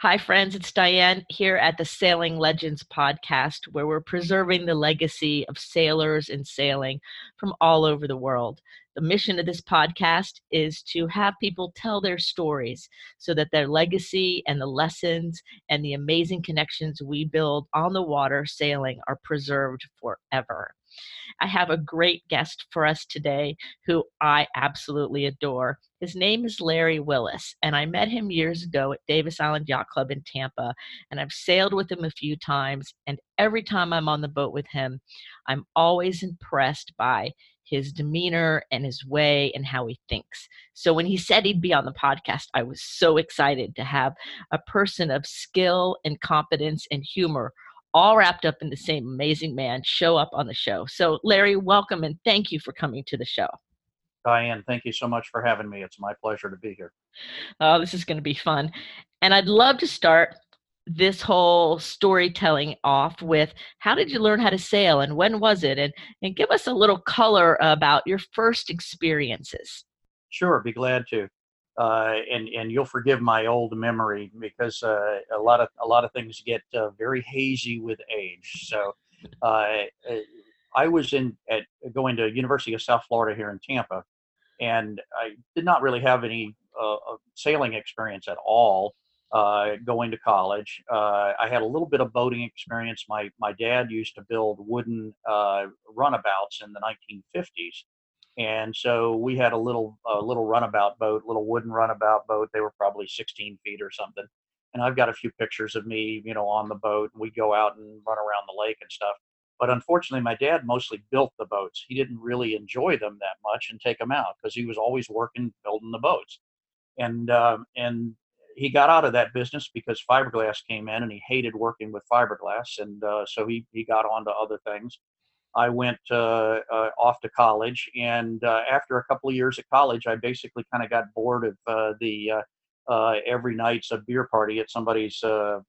Hi, friends. It's Diane here at the Sailing Legends podcast, where we're preserving the legacy of sailors and sailing from all over the world. The mission of this podcast is to have people tell their stories so that their legacy and the lessons and the amazing connections we build on the water sailing are preserved forever. I have a great guest for us today who I absolutely adore. His name is Larry Willis, and I met him years ago at Davis Island Yacht Club in Tampa, and I've sailed with him a few times. And every time I'm on the boat with him, I'm always impressed by his demeanor and his way and how he thinks. So when he said he'd be on the podcast, I was so excited to have a person of skill and competence and humor all wrapped up in the same amazing man show up on the show. So, Larry, welcome and thank you for coming to the show. Diane, thank you so much for having me. It's my pleasure to be here. Oh, this is going to be fun. And I'd love to start this whole storytelling off with how did you learn how to sail and when was it? And, and give us a little color about your first experiences. Sure, be glad to uh, and and you'll forgive my old memory because uh, a lot of a lot of things get uh, very hazy with age. So uh, I was in at going to University of South Florida here in Tampa, and I did not really have any uh, sailing experience at all. Uh, going to college, I had a little bit of boating experience. My my dad used to build wooden runabouts in the 1950s, and so we had a little a little runabout boat, little wooden runabout boat. They were probably 16 feet or something. And I've got a few pictures of me, you know, on the boat. We go out and run around the lake and stuff. But unfortunately, my dad mostly built the boats. He didn't really enjoy them that much and take them out because he was always working building the boats. And um, and he got out of that business because fiberglass came in, and he hated working with fiberglass. And uh, so he he got on to other things. I went uh, uh, off to college, and uh, after a couple of years at college, I basically kind of got bored of uh, the uh, every night's a beer party at somebody's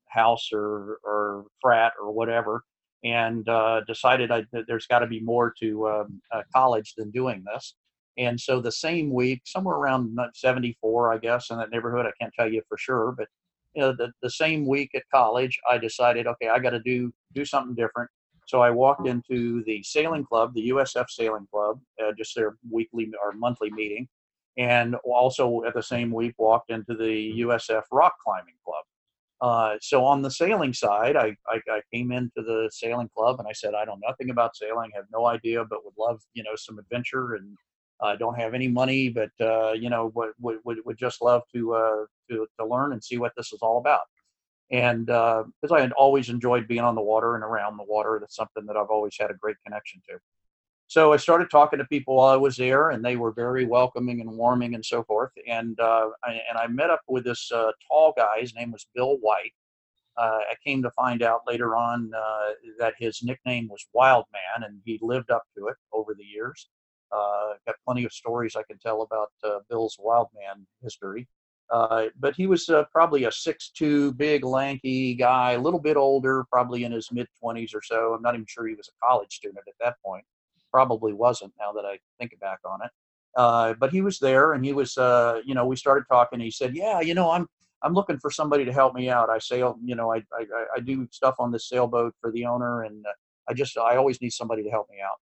house or, or frat or whatever, and decided I, that there's got to be more to um, college than doing this. And so the same week, somewhere around 74, I guess, in that neighborhood, I can't tell you for sure, but you know, the, the same week at college, I decided, okay, I got to do do something different. So I walked into the sailing club, the USF Sailing Club, uh, just their weekly or monthly meeting, and also at the same week walked into the USF Rock Climbing Club. Uh, so on the sailing side, I, I, I, came into the sailing club and I said, I know nothing about sailing, have no idea, but would love, you know, some adventure and I uh, don't have any money, but, uh, you know, would, would, would just love to, uh, to, to learn and see what this is all about and because uh, I had always enjoyed being on the water and around the water, that's something that I've always had a great connection to. So I started talking to people while I was there, and they were very welcoming and warming and so forth. And uh, I, and I met up with this uh, tall guy. His name was Bill White. Uh, I came to find out later on uh, that his nickname was Wild Man, and he lived up to it over the years. Uh, got plenty of stories I can tell about Bill's Wild Man history. Uh, but he was uh, probably a six-two, big, lanky guy, a little bit older, probably in his mid 20s or so. I'm not even sure he was a college student at that point. Probably wasn't now that I think back on it. Uh, but he was there and he was, uh, you know, we started talking. he said, Yeah, you know, I'm. I'm looking for somebody to help me out. I sail, you know, I, I, I do stuff on this sailboat for the owner, and uh, I just I always need somebody to help me out.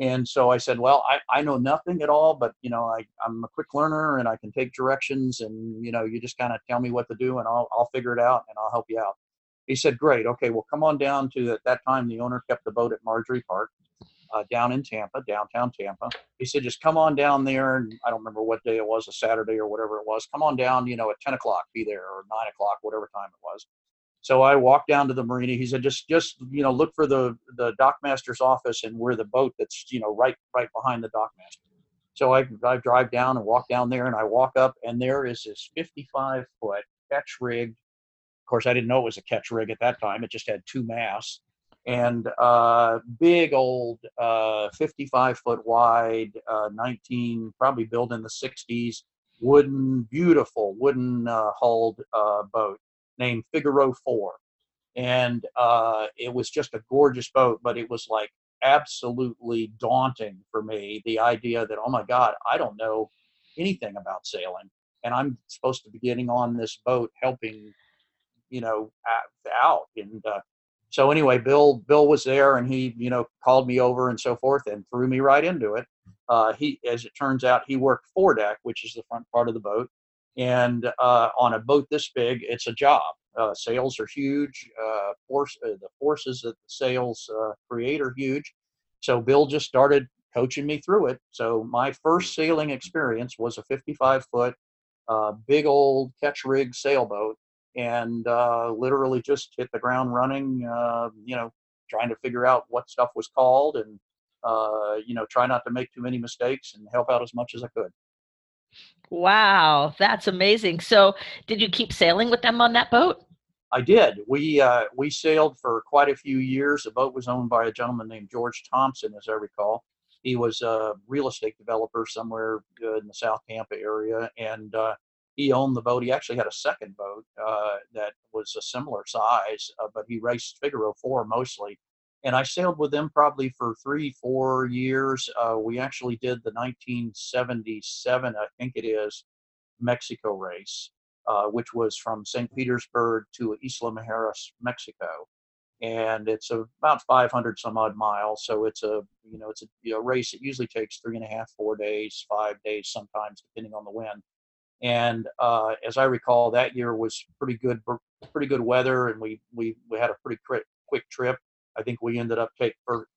And so I said, well, I, I know nothing at all, but you know, I, I'm a quick learner and I can take directions and, you know, you just kind of tell me what to do and I'll, I'll figure it out and I'll help you out. He said, great. Okay. Well, come on down to at that time, the owner kept the boat at Marjorie Park uh, down in Tampa, downtown Tampa. He said, just come on down there. And I don't remember what day it was, a Saturday or whatever it was. Come on down, you know, at 10 o'clock, be there or nine o'clock, whatever time it was. So I walked down to the marina. He said, just, just, you know, look for the, the dockmaster's office and we're the boat that's, you know, right, right behind the dockmaster. So I, I drive down and walk down there and I walk up and there is this 55 foot ketch rig. Of course, I didn't know it was a ketch rig at that time. It just had two masts and uh, big old uh, 55 foot wide, uh, 19, probably built in the 60s, wooden, beautiful wooden uh, hulled uh, boat named Figaro 4. And uh, it was just a gorgeous boat, but it was like absolutely daunting for me the idea that, oh my God, I don't know anything about sailing. And I'm supposed to be getting on this boat helping you know, out. And uh, so anyway, Bill Bill was there, and he you know called me over and so forth, and threw me right into it. Uh, he, as it turns out, he worked foredeck, which is the front part of the boat, and uh, on a boat this big, it's a job. Uh, sails are huge. Uh, force uh, the forces that the sails uh, create are huge. So Bill just started coaching me through it. So my first sailing experience was a 55 foot, big old ketch rig sailboat and uh, literally just hit the ground running. Uh, you know, trying to figure out what stuff was called, and uh, you know, try not to make too many mistakes and help out as much as I could. Wow, that's amazing. So, did you keep sailing with them on that boat? I did. We uh, we sailed for quite a few years. The boat was owned by a gentleman named George Thompson, as I recall. He was a real estate developer somewhere in the South Tampa area, and uh, he owned the boat. He actually had a second boat uh, that was a similar size, uh, but he raced Figaro 4 mostly. And I sailed with them probably for three, four years. Uh, we actually did the 1977, I think it is, Mexico race, uh, which was from St. Petersburg to Isla Mujeres, Mexico. And it's about 500 some odd miles. So it's a, you know, it's a you know, race. It usually takes three and a half, four days, five days sometimes, depending on the wind and uh, as I recall, that year was pretty good, pretty good weather, and we we we had a pretty quick quick trip. I think we ended up take,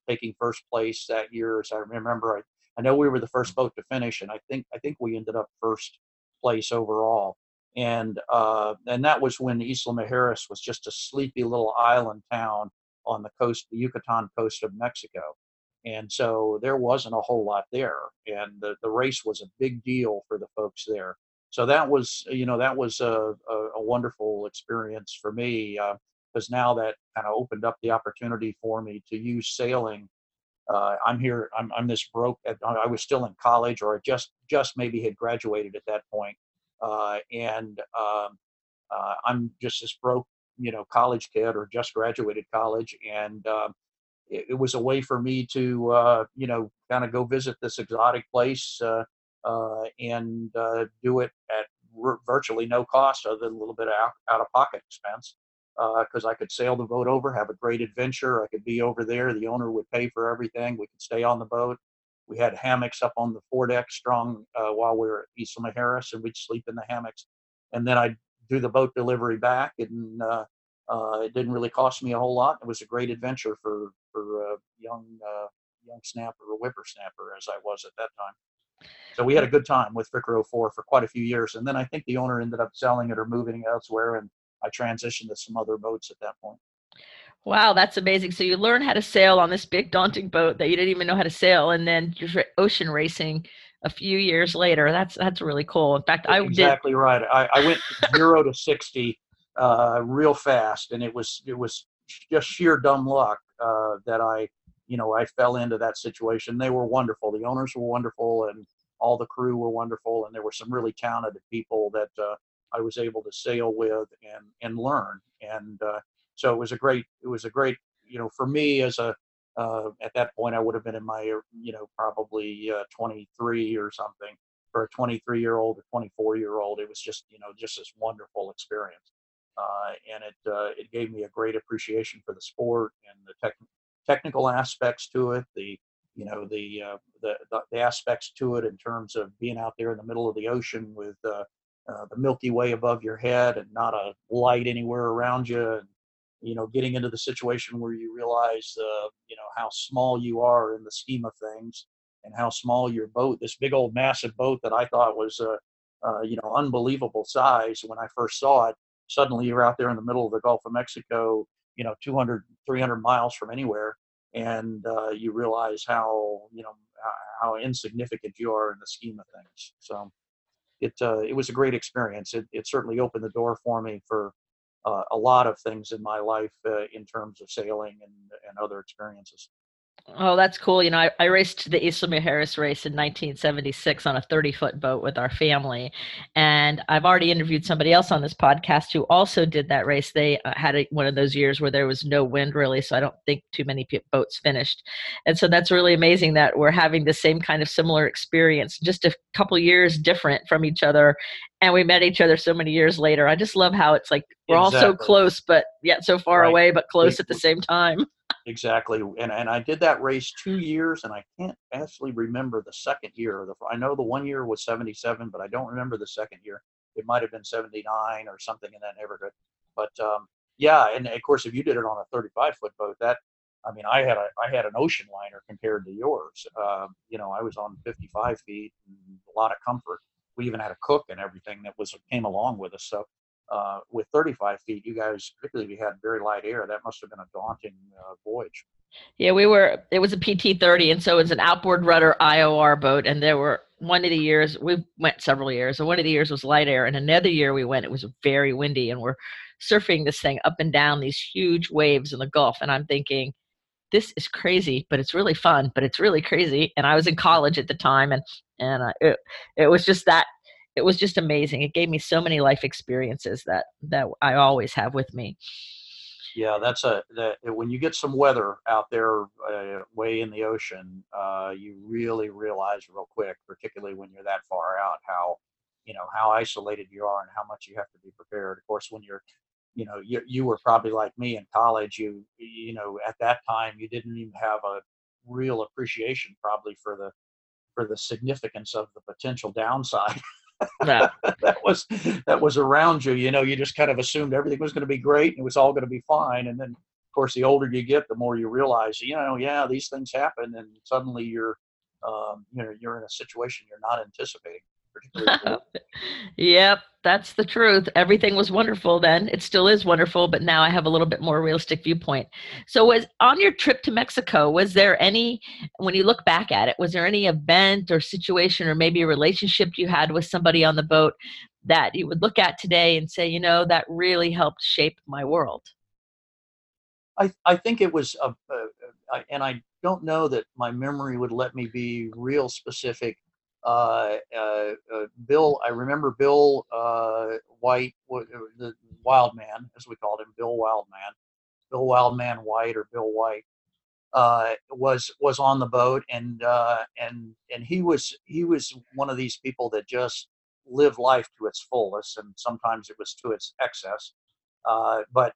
taking first place that year, as I remember. I, I know we were the first boat to finish, and I think I think we ended up first place overall. And uh, and that was when Isla Mujeres was just a sleepy little island town on the coast, the Yucatan coast of Mexico. And so there wasn't a whole lot there. And the, the race was a big deal for the folks there so that was you know that was a, a, a wonderful experience for me because uh, now that kind of opened up the opportunity for me to use sailing uh, i'm here I'm, I'm this broke i was still in college or I just just maybe had graduated at that point uh, and um, uh, i'm just this broke you know college kid or just graduated college and um, it, it, was a way for me to uh, you know kind of go visit this exotic place uh, uh, and uh, do it at r- virtually no cost other than a little bit of out, out of pocket expense because uh, I could sail the boat over, have a great adventure. I could be over there. The owner would pay for everything. We could stay on the boat. We had hammocks up on the foredeck strung uh, while we were at Isla Mujeres, and we'd sleep in the hammocks. And then I'd do the boat delivery back, and uh, uh, it didn't really cost me a whole lot. It was a great adventure for for a young young snapper or whippersnapper as I was at that time. So we had a good time with Figaro 4 for quite a few years. And then I think the owner ended up selling it or moving elsewhere. And I transitioned to some other boats at that point. Wow, that's amazing. So you learn how to sail on this big daunting boat that you didn't even know how to sail, and then you're ocean racing a few years later. That's that's really cool. In fact, I exactly did... right. I, I went zero to sixty uh, real fast, and it was it was just sheer dumb luck uh, that I you know I fell into that situation. They were wonderful. The owners were wonderful, and all the crew were wonderful, and there were some really talented people that uh, I was able to sail with and and learn. And uh, so it was a great it was a great you know for me as a uh, at that point I would have been in my you know probably uh, 23 or something for a 23 year old or 24 year old. It was just you know just this wonderful experience. Uh, and it uh, it gave me a great appreciation for the sport and the tech, technical aspects to it, the you know the, uh, the, the, the aspects to it in terms of being out there in the middle of the ocean with uh, the Milky Way above your head and not a light anywhere around you, and you know getting into the situation where you realize uh, you know how small you are in the scheme of things and how small your boat, this big old massive boat that I thought was uh, uh, you know unbelievable size when I first saw it. Suddenly you're out there in the middle of the Gulf of Mexico, you know 200, 300 miles from anywhere and uh, you realize how you know how, insignificant you are in the scheme of things. So it uh, it was a great experience. It it certainly opened the door for me for uh, a lot of things in my life uh, in terms of sailing and and other experiences. Oh, that's cool. You know, I, I raced the Isla Mujeres race in 1976 on a 30 foot boat with our family. And I've already interviewed somebody else on this podcast who also did that race. They uh, had a, one of those years where there was no wind really. So I don't think too many boats finished. And so that's really amazing that we're having the same kind of similar experience, just a couple years different from each other. And we met each other so many years later. I just love how it's like we're exactly. all so close, but yet so far right. away, but close we, at the same time. Exactly, and and I did that race two years, and I can't actually remember the second year. I know the one year was '77, but I don't remember the second year. It might have been '79 or something in that neighborhood. But um, yeah, and of course, if you did it on a 35 foot boat, that I mean, I had a I had an ocean liner compared to yours. Uh, you know, I was on 55 feet, a lot of comfort. We even had a cook and everything that was came along with us. So uh, with 35 feet, you guys, particularly if you had very light air, that must have been a daunting uh, voyage. Yeah, we were. It was a PT 30, and so it's an outboard rudder IOR boat. And there were one of the years we went several years, and one of the years was light air, and another year we went it was very windy, and we're surfing this thing up and down these huge waves in the Gulf, and I'm thinking. This is crazy, but it's really fun. But it's really crazy, and I was in college at the time, and and uh, it it was just that it was just amazing. It gave me so many life experiences that that I always have with me. Yeah, that's a that when you get some weather out there uh, way in the ocean, uh, you really realize real quick, particularly when you're that far out, how you know how isolated you are and how much you have to be prepared. Of course, when you're you know you, you were probably like me in college you you know at that time you didn't even have a real appreciation probably for the for the significance of the potential downside that was that was around you. You know, you just kind of assumed everything was going to be great and it was all going to be fine. And then, of course, the older you get, the more you realize, you know, yeah, these things happen, and suddenly you're, um, you know, you're in a situation you're not anticipating. yep, that's the truth. Everything was wonderful then. It still is wonderful, but now I have a little bit more realistic viewpoint. So, was on your trip to Mexico, was there any, when you look back at it, was there any event or situation or maybe a relationship you had with somebody on the boat that you would look at today and say, you know, that really helped shape my world? I, I think it was, a, and I don't know that my memory would let me be real specific uh, uh, uh, Bill, I remember Bill White, the Wild Man, as we called him, Bill Wildman, Bill Wildman White or Bill White, uh, was was on the boat, and uh, and and he was he was one of these people that just lived life to its fullest, and sometimes it was to its excess. Uh, but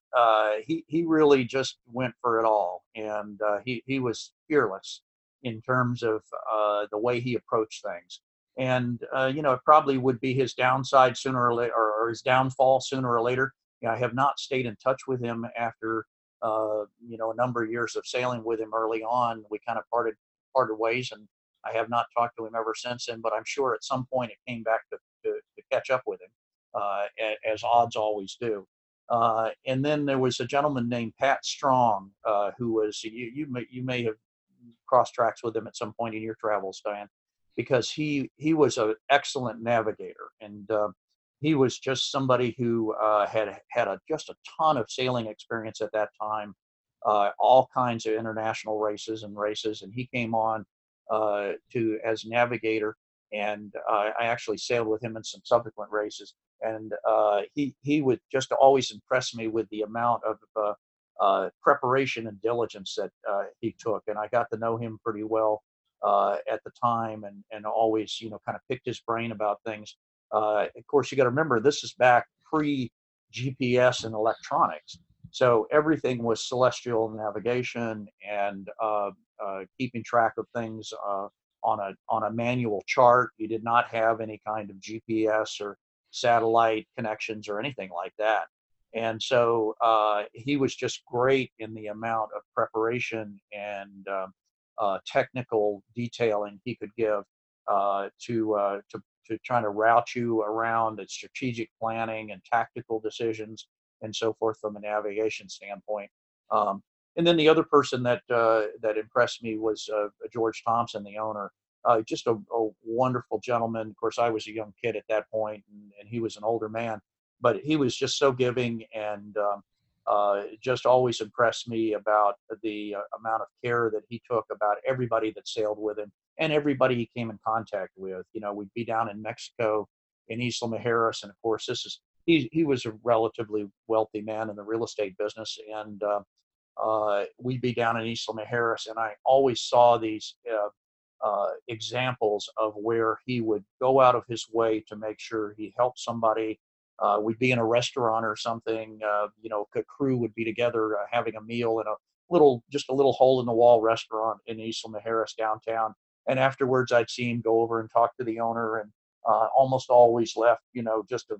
he he really just went for it all, and he he was fearless in terms of uh, the way he approached things. And uh, you know, it probably would be his downside sooner or later, or, his downfall sooner or later. You know, I have not stayed in touch with him after uh, you know a number of years of sailing with him early on. We kind of parted parted ways, and I have not talked to him ever since then. But I'm sure at some point it came back to to, to catch up with him, uh, as odds always do. Uh, and then there was a gentleman named Pat Strong, uh, who was you you may you may have cross tracks with him at some point in your travels, Diane, because he he was an excellent navigator and uh, he was just somebody who uh, had had a, just a ton of sailing experience at that time, uh, all kinds of international races and races, and he came on uh, to as navigator, and uh, I actually sailed with him in some subsequent races, and uh, he he would just always impress me with the amount of uh, preparation and diligence that uh, he took. And I got to know him pretty well uh, at the time and, and always, you know, kind of picked his brain about things. Uh, of course, you got to remember this is back pre GPS and electronics. So everything was celestial navigation and uh, uh, keeping track of things on a on a manual chart. You did not have any kind of GPS or satellite connections or anything like that. And so uh, he was just great in the amount of preparation and um, uh, technical detailing he could give uh, to, uh, to, to trying to route you around the strategic planning and tactical decisions and so forth from a navigation standpoint. Um, and then the other person that uh, that impressed me was uh, George Thompson, the owner. just a, a, wonderful gentleman. Of course, I was a young kid at that point, and, and he was an older man but he was just so giving and um, uh, just always impressed me about the uh, amount of care that he took about everybody that sailed with him and everybody he came in contact with. You know, we'd be down in Mexico in Isla Mujeres, and of course, this is he he was a relatively wealthy man in the real estate business, and uh, uh, we'd be down in Isla Mujeres, and I always saw these uh, uh, examples of where he would go out of his way to make sure he helped somebody. Uh, we'd be in a restaurant or something, uh, you know, a crew would be together uh, having a meal in a little, just a little hole in the wall restaurant in Isla Mujeres downtown. And afterwards, I'd see him go over and talk to the owner and uh, almost always left, you know, just a,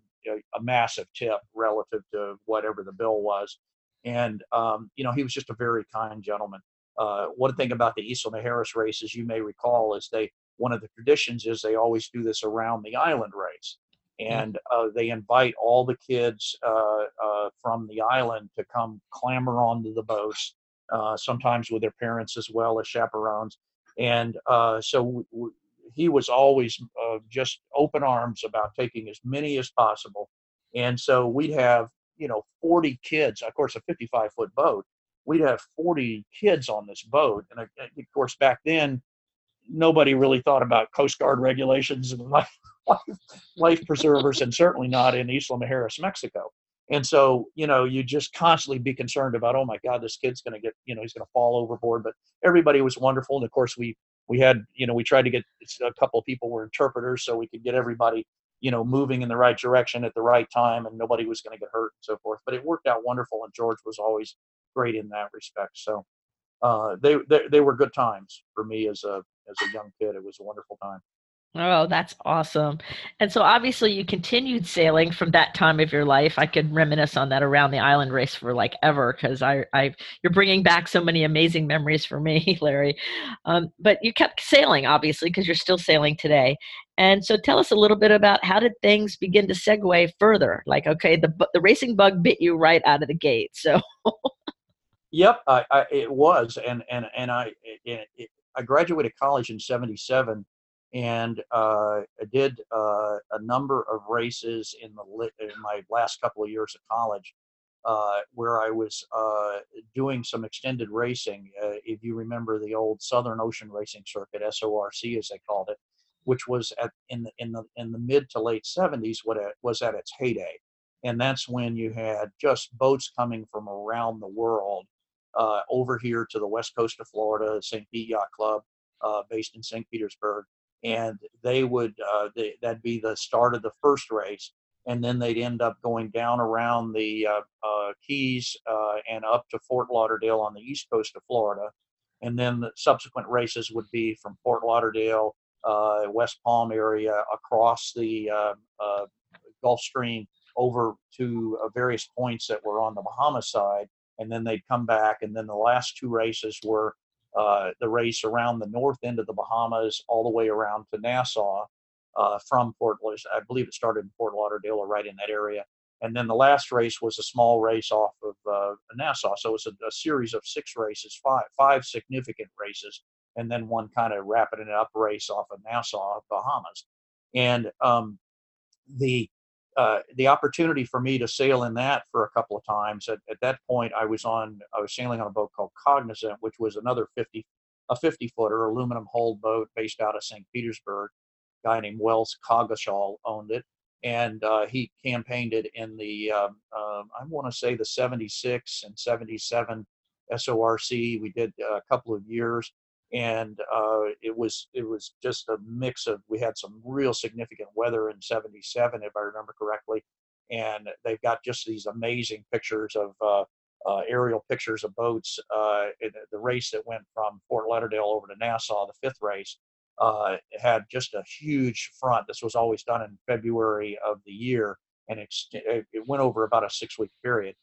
a, massive tip relative to whatever the bill was. And, um, you know, he was just a very kind gentleman. Uh, one thing about the Isla Mujeres races, you may recall, is they one of the traditions is they always do this around the island race. And uh, they invite all the kids uh, uh, from the island to come clamber onto the boats, uh, sometimes with their parents as well as chaperones. And uh, so w- w- he was always just open arms about taking as many as possible. And so we'd have you know 40 kids, of course, a 55 foot boat we'd have 40 kids on this boat. And of course, back then, nobody really thought about Coast Guard regulations and life, life, life preservers, and certainly not in Isla Mujeres, Mexico. And so, you know, you just constantly be concerned about, oh my God, this kid's going to get, you know, he's going to fall overboard. But everybody was wonderful. And of course, we we had, you know, we tried to get a couple of people were interpreters so we could get everybody, you know, moving in the right direction at the right time, and nobody was going to get hurt and so forth. But it worked out wonderful, and George was always great in that respect. So uh, they, they they were good times for me as a as a young kid. It was a wonderful time. Oh, that's awesome. And so obviously you continued sailing from that time of your life. I could reminisce on that around the island race for like ever because I, I, you're bringing back so many amazing memories for me, Larry. Um, but you kept sailing, obviously, because you're still sailing today. And so tell us a little bit about how did things begin to segue further? Like, okay, the, the racing bug bit you right out of the gate. So Yep, I, I, it was, and and and I it, it, I graduated college in '77, and uh, I did uh, a number of races in the in my last couple of years of college, uh, where I was uh, doing some extended racing. Uh, if you remember the old Southern Ocean Racing Circuit (SORC) as they called it, which was at in the in the in the mid to late '70s, what it was at its heyday, and that's when you had just boats coming from around the world uh, over here to the west coast of Florida, St. Pete Yacht Club, based in St. Petersburg, and they would uh, they, that'd be the start of the first race, and then they'd end up going down around the uh, uh, Keys uh, and up to Fort Lauderdale on the east coast of Florida, and then the subsequent races would be from Fort Lauderdale, West Palm area across the Gulf Stream over to various points that were on the Bahamas side and then they'd come back. And then the last two races were uh, the race around the north end of the Bahamas, all the way around to Nassau uh, from Fort. I believe it started in Fort Lauderdale or right in that area. And then the last race was a small race off of uh, Nassau. So it was a, a, series of six races, five five significant races, and then one kind of wrapping it up race off of Nassau, Bahamas. And um, the uh, the opportunity for me to sail in that for a couple of times. At, at that point, I was on I was sailing on a boat called Cognizant, which was another 50 a 50 footer aluminum hull boat based out of St. Petersburg. A guy named Wells Coggeshall owned it, and uh, he campaigned it in the um, uh, I want to say the 76 and 77 SORC. We did a couple of years and uh, it was it was just a mix of we had some real significant weather in 77 if i remember correctly and they've got just these amazing pictures of uh, uh, aerial pictures of boats uh, the race that went from fort lauderdale over to nassau the fifth race uh, had just a huge front. This was always done in february of the year and it, it went over about a six week period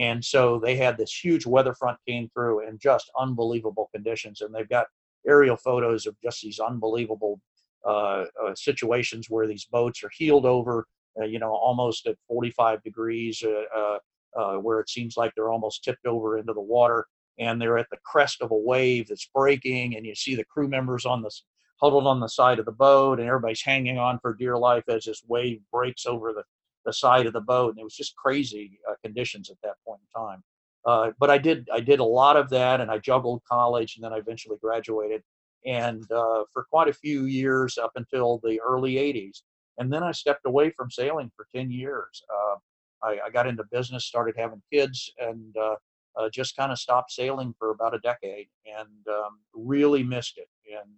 and so they had this huge weather front came through and just unbelievable conditions. And they've got aerial photos of just these unbelievable uh, uh, situations where these boats are heeled over, uh, you know, almost at 45 degrees, uh, uh, uh, where it seems like they're almost tipped over into the water. And they're at the crest of a wave that's breaking, and you see the crew members on this huddled on the side of the boat, and everybody's hanging on for dear life as this wave breaks over the the side of the boat, and it was just crazy uh, conditions at that point in time. Uh, but I did I did a lot of that, and I juggled college, and then I eventually graduated. And uh, for quite a few years up until the early '80s, and then I stepped away from sailing for 10 years. Uh, I, I, got into business, started having kids, and uh, uh, just kind of stopped sailing for about a decade, and um, really missed it. And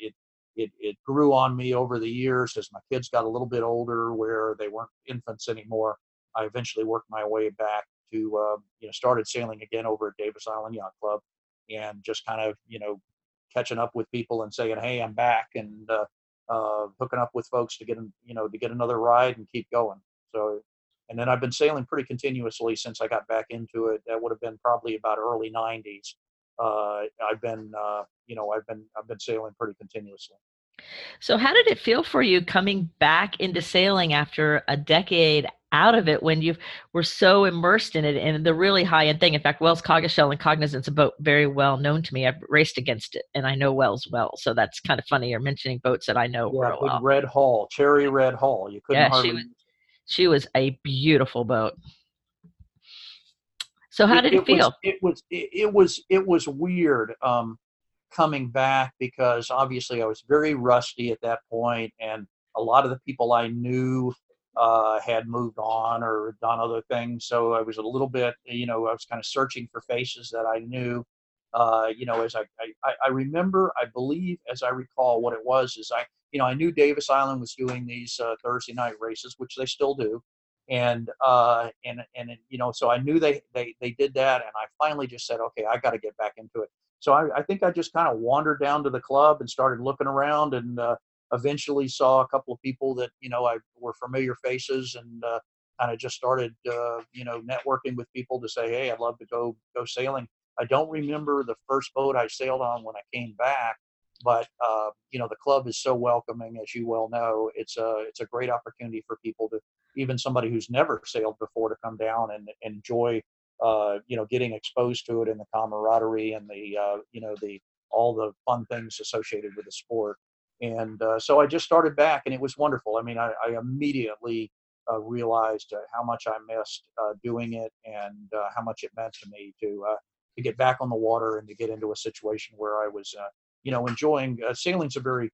it it it grew on me over the years as my kids got a little bit older, where they weren't infants anymore. I eventually worked my way back to uh, you know started sailing again over at Davis Island Yacht Club, and just kind of you know catching up with people and saying, "Hey, I'm back," and uh, uh, hooking up with folks to get you know to get another ride and keep going. So, and then I've been sailing pretty continuously since I got back into it. That would have been probably about early '90s. Uh, I've been uh, you know I've been I've been sailing pretty continuously. So, how did it feel for you coming back into sailing after a decade out of it when you were so immersed in it and the really high end thing? In fact, Wells Coggeshall and Cognizant's a boat very well known to me. I've raced against it and I know Wells well. So that's kind of funny. You're mentioning boats that I know yeah, real well. Red Hull, Cherry Red Hull. You couldn't yeah, hardly... she was, she was a beautiful boat. So how it, did it, it feel? Was, it was it, it was it was weird. Um, coming back because obviously I was very rusty at that point, and a lot of the people I knew uh, had moved on or done other things. So I was a little bit, you know, I was kind of searching for faces that I knew. Uh, you know, as I, I, I remember, I believe, as I recall, what it was is I, you know, I knew Davis Island was doing these uh, Thursday night races, which they still do, and uh, and and you know, so I knew they they they did that, and I finally just said, okay, I got to get back into it. So I, I think I just kind of wandered down to the club and started looking around, and uh, eventually saw a couple of people that you know I were familiar faces, and uh, kind of just started uh, you know networking with people to say, hey, I'd love to go go sailing. I don't remember the first boat I sailed on when I came back, but uh, you know the club is so welcoming, as you well know. It's a it's a great opportunity for people to even somebody who's never sailed before to come down and enjoy uh, you know, getting exposed to it and the camaraderie and the, uh, you know, the all the fun things associated with the sport. And uh, so I just started back, and it was wonderful. I mean, I, I immediately uh, realized uh, how much I missed doing it and how much it meant to me to to get back on the water and to get into a situation where I was, you know, enjoying. sailing's a very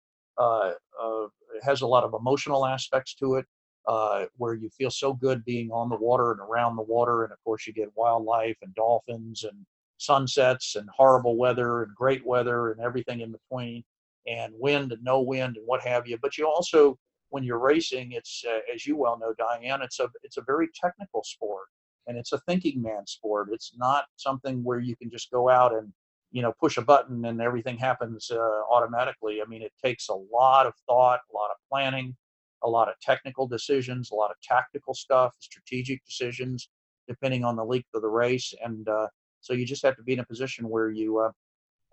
has a lot of emotional aspects to it uh, where you feel so good being on the water and around the water. And of course, you get wildlife and dolphins and sunsets and horrible weather and great weather and everything in between, and wind and no wind and what have you. But you also, when you're racing, it's uh, as you well know, Diane, it's a it's a very technical sport and it's a thinking man sport. It's not something where you can just go out and you know push a button and everything happens uh, automatically. I mean, it takes a lot of thought, a lot of planning a lot of technical decisions, a lot of tactical stuff, strategic decisions, depending on the length of the race. And uh, so you just have to be in a position where you, uh,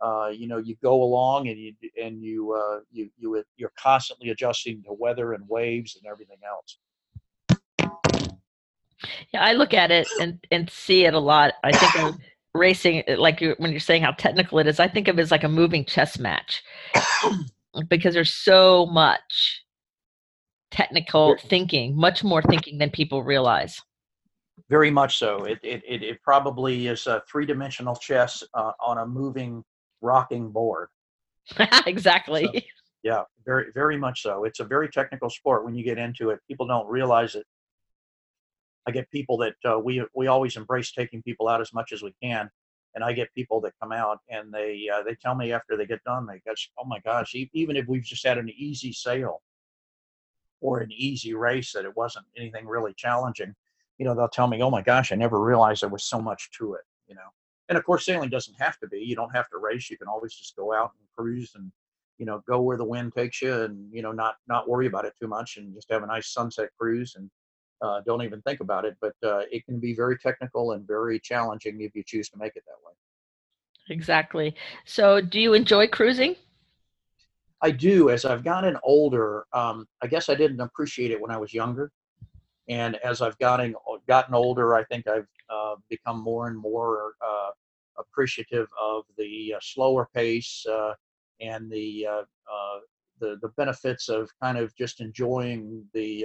uh, you know, you go along and you and you uh, you you you're constantly adjusting to weather and waves and everything else. Yeah, I look at it and and see it a lot. I think racing, like you, when you're saying how technical it is, I think of it as like a moving chess match because there's so much technical thinking, much more thinking than people realize. Very much so. It it it, it probably is a three dimensional chess uh, on a moving rocking board. exactly. So, yeah, very very much so. It's a very technical sport when you get into it. People don't realize it. I get people that uh, we we always embrace taking people out as much as we can, and I get people that come out and they uh, they tell me after they get done they go, oh my gosh, even if we've just had an easy sail, or an easy race that it wasn't anything really challenging, you know, they'll tell me, "Oh my gosh, I never realized there was so much to it," you know. And of course, sailing doesn't have to be. You don't have to race. You can always just go out and cruise and you know go where the wind takes you and you know not not worry about it too much and just have a nice sunset cruise and uh, don't even think about it. But uh, it can be very technical and very challenging if you choose to make it that way. Exactly. So, do you enjoy cruising? I do. As I've gotten older, um, I guess I didn't appreciate it when I was younger, and as I've gotten gotten older, I think I've uh, become more and more uh, appreciative of the uh, slower pace uh, and the, uh, uh, the the benefits of kind of just enjoying the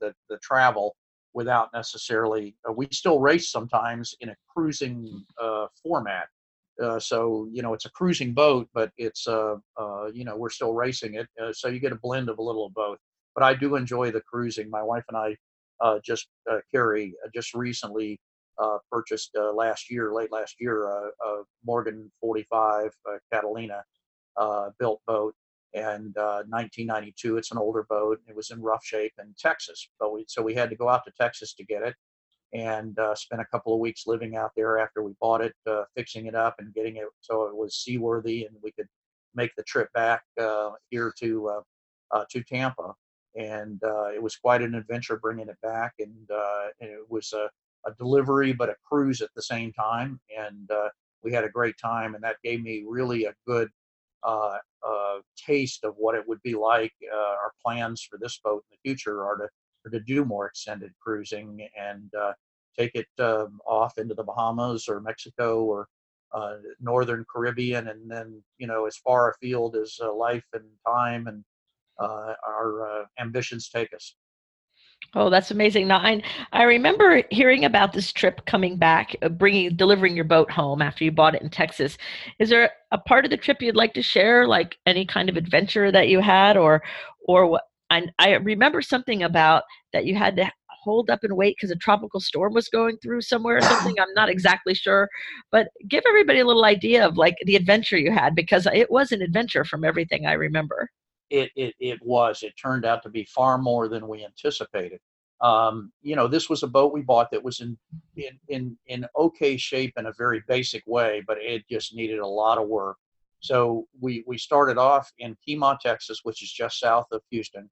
the, the travel without necessarily. Uh, we still race sometimes in a cruising uh, format. Uh, so you know it's a cruising boat, but it's uh, uh, you know we're still racing it. Uh, so you get a blend of a little of both. But I do enjoy the cruising. My wife and I just Carrie just recently purchased last year, late last year, a Morgan 45 Catalina built boat, and uh, 1992 it's an older boat it was in rough shape in texas but we, so we had to go out to texas to get it and uh, spent a couple of weeks living out there after we bought it uh, fixing it up and getting it so it was seaworthy and we could make the trip back uh, here to uh, uh, to tampa. And it was quite an adventure bringing it back and, and it was a, a, delivery but a cruise at the same time. And we had a great time and that gave me really a good uh, uh, taste of what it would be like. Uh, our plans for this boat in the future are to are to do more extended cruising and uh, take it um, off into the Bahamas or Mexico or uh, northern Caribbean, and then you know as far afield as life and time and our ambitions take us. Oh, that's amazing. Now, I, I remember hearing about this trip coming back, uh, bringing, delivering your boat home after you bought it in Texas. Is there a part of the trip you'd like to share, like any kind of adventure that you had, or, or what? I, I remember something about that you had to hold up and wait because a tropical storm was going through somewhere or something. I'm not exactly sure, but give everybody a little idea of like the adventure you had because it was an adventure from everything I remember it, it, it was. It turned out to be far more than we anticipated. Um, you know, this was a boat we bought that was in, in, in, in okay shape in a very basic way, but it just needed a lot of work. So we, we started off in Kemah, Texas, which is just south of Houston.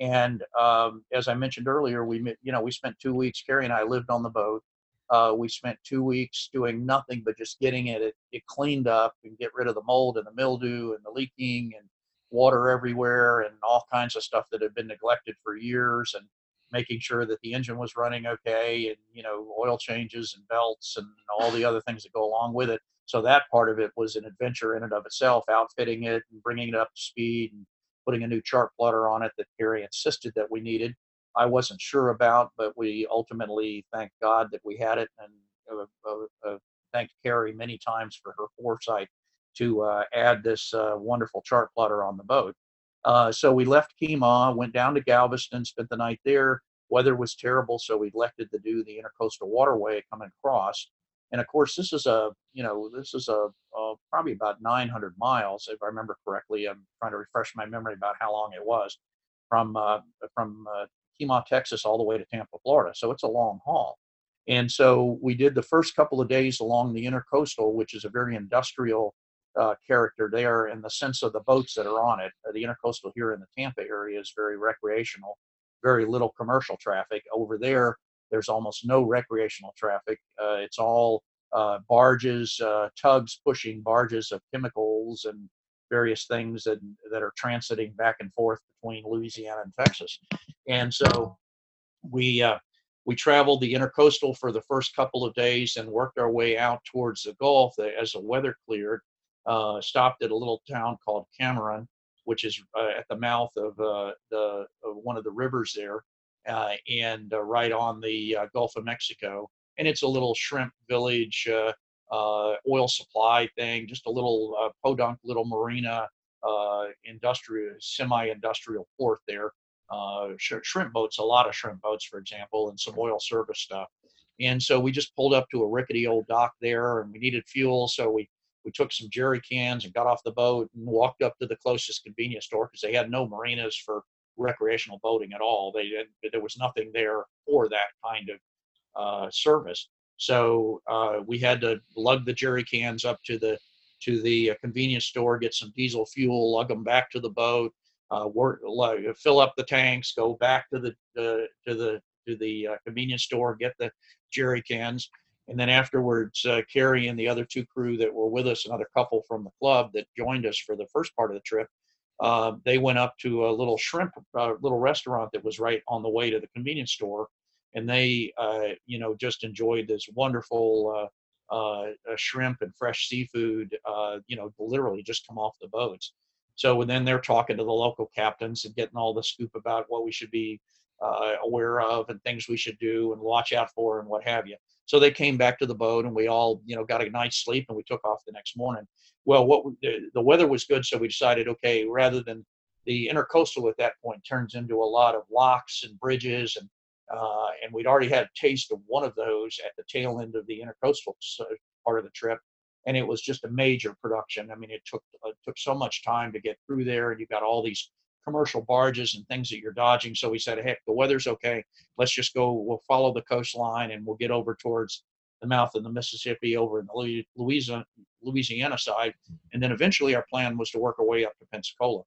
And um, as I mentioned earlier, we you know we spent two weeks. Carrie and I lived on the boat. Uh, we spent two weeks doing nothing but just getting it, it, it cleaned up and get rid of the mold and the mildew and the leaking and water everywhere and all kinds of stuff that had been neglected for years and making sure that the engine was running okay and you know oil changes and belts and all the other things that go along with it. So that part of it was an adventure in and of itself outfitting it and bringing it up to speed and putting a new chart plotter on it that Carrie insisted that we needed. I wasn't sure about but we ultimately thank God that we had it and uh, uh, uh, thanked Carrie many times for her foresight to uh, add this uh, wonderful chart plotter on the boat. Uh, so we left Kemah, went down to Galveston, spent the night there. Weather was terrible, so we elected to do the intercoastal waterway coming across. And of course, this is a you know this is a, a probably about 900 miles if I remember correctly. I'm trying to refresh my memory about how long it was from uh, from uh, Kemah, Texas, all the way to Tampa, Florida. So it's a long haul. And so we did the first couple of days along the intercoastal, which is a very industrial uh, character there in the sense of the boats that are on it. Uh, the intercoastal here in the Tampa area is very recreational, very little commercial traffic. Over there, there's almost no recreational traffic. Uh, it's all uh, barges, uh, tugs pushing barges of chemicals and various things that, that are transiting back and forth between Louisiana and Texas. And so we uh, we traveled the intercoastal for the first couple of days and worked our way out towards the Gulf as the weather cleared uh, stopped at a little town called Cameron, which is uh, at the mouth of uh, the of one of the rivers there, uh, and uh, right on the uh, Gulf of Mexico. And it's a little shrimp village, oil supply thing, just a little podunk little marina, industrial, semi-industrial port there. Sh- shrimp boats, a lot of shrimp boats, for example, and some oil service stuff. And so we just pulled up to a rickety old dock there, and we needed fuel, so we we took some jerry cans and got off the boat and walked up to the closest convenience store because they had no marinas for recreational boating at all. They there was nothing there for that kind of uh, service. So uh, we had to lug the jerry cans up to the to the uh, convenience store, get some diesel fuel, lug them back to the boat, uh, work, fill up the tanks, go back to the uh, to the to the uh, convenience store, get the jerry cans, and then afterwards, uh, Carrie and the other two crew that were with us, another couple from the club that joined us for the first part of the trip, uh, they went up to a little shrimp, uh, little restaurant that was right on the way to the convenience store, and they, uh, you know, just enjoyed this wonderful uh, uh, shrimp and fresh seafood, you know, literally just come off the boats. So then they're talking to the local captains and getting all the scoop about what we should be uh, aware of and things we should do and watch out for and what have you. So they came back to the boat and we all, you know, got a night's sleep and we took off the next morning. Well, what the, the weather was good, so we decided, okay, rather than the intercoastal at that point turns into a lot of locks and bridges and uh, and we'd already had a taste of one of those at the tail end of the intercoastal part of the trip and it was just a major production i mean it took uh, took so much time to get through there and you've got all these commercial barges and things that you're dodging so we said heck the weather's okay let's just go we'll follow the coastline and we'll get over towards the mouth of the mississippi over in the louisiana louisiana side and then eventually our plan was to work our way up to pensacola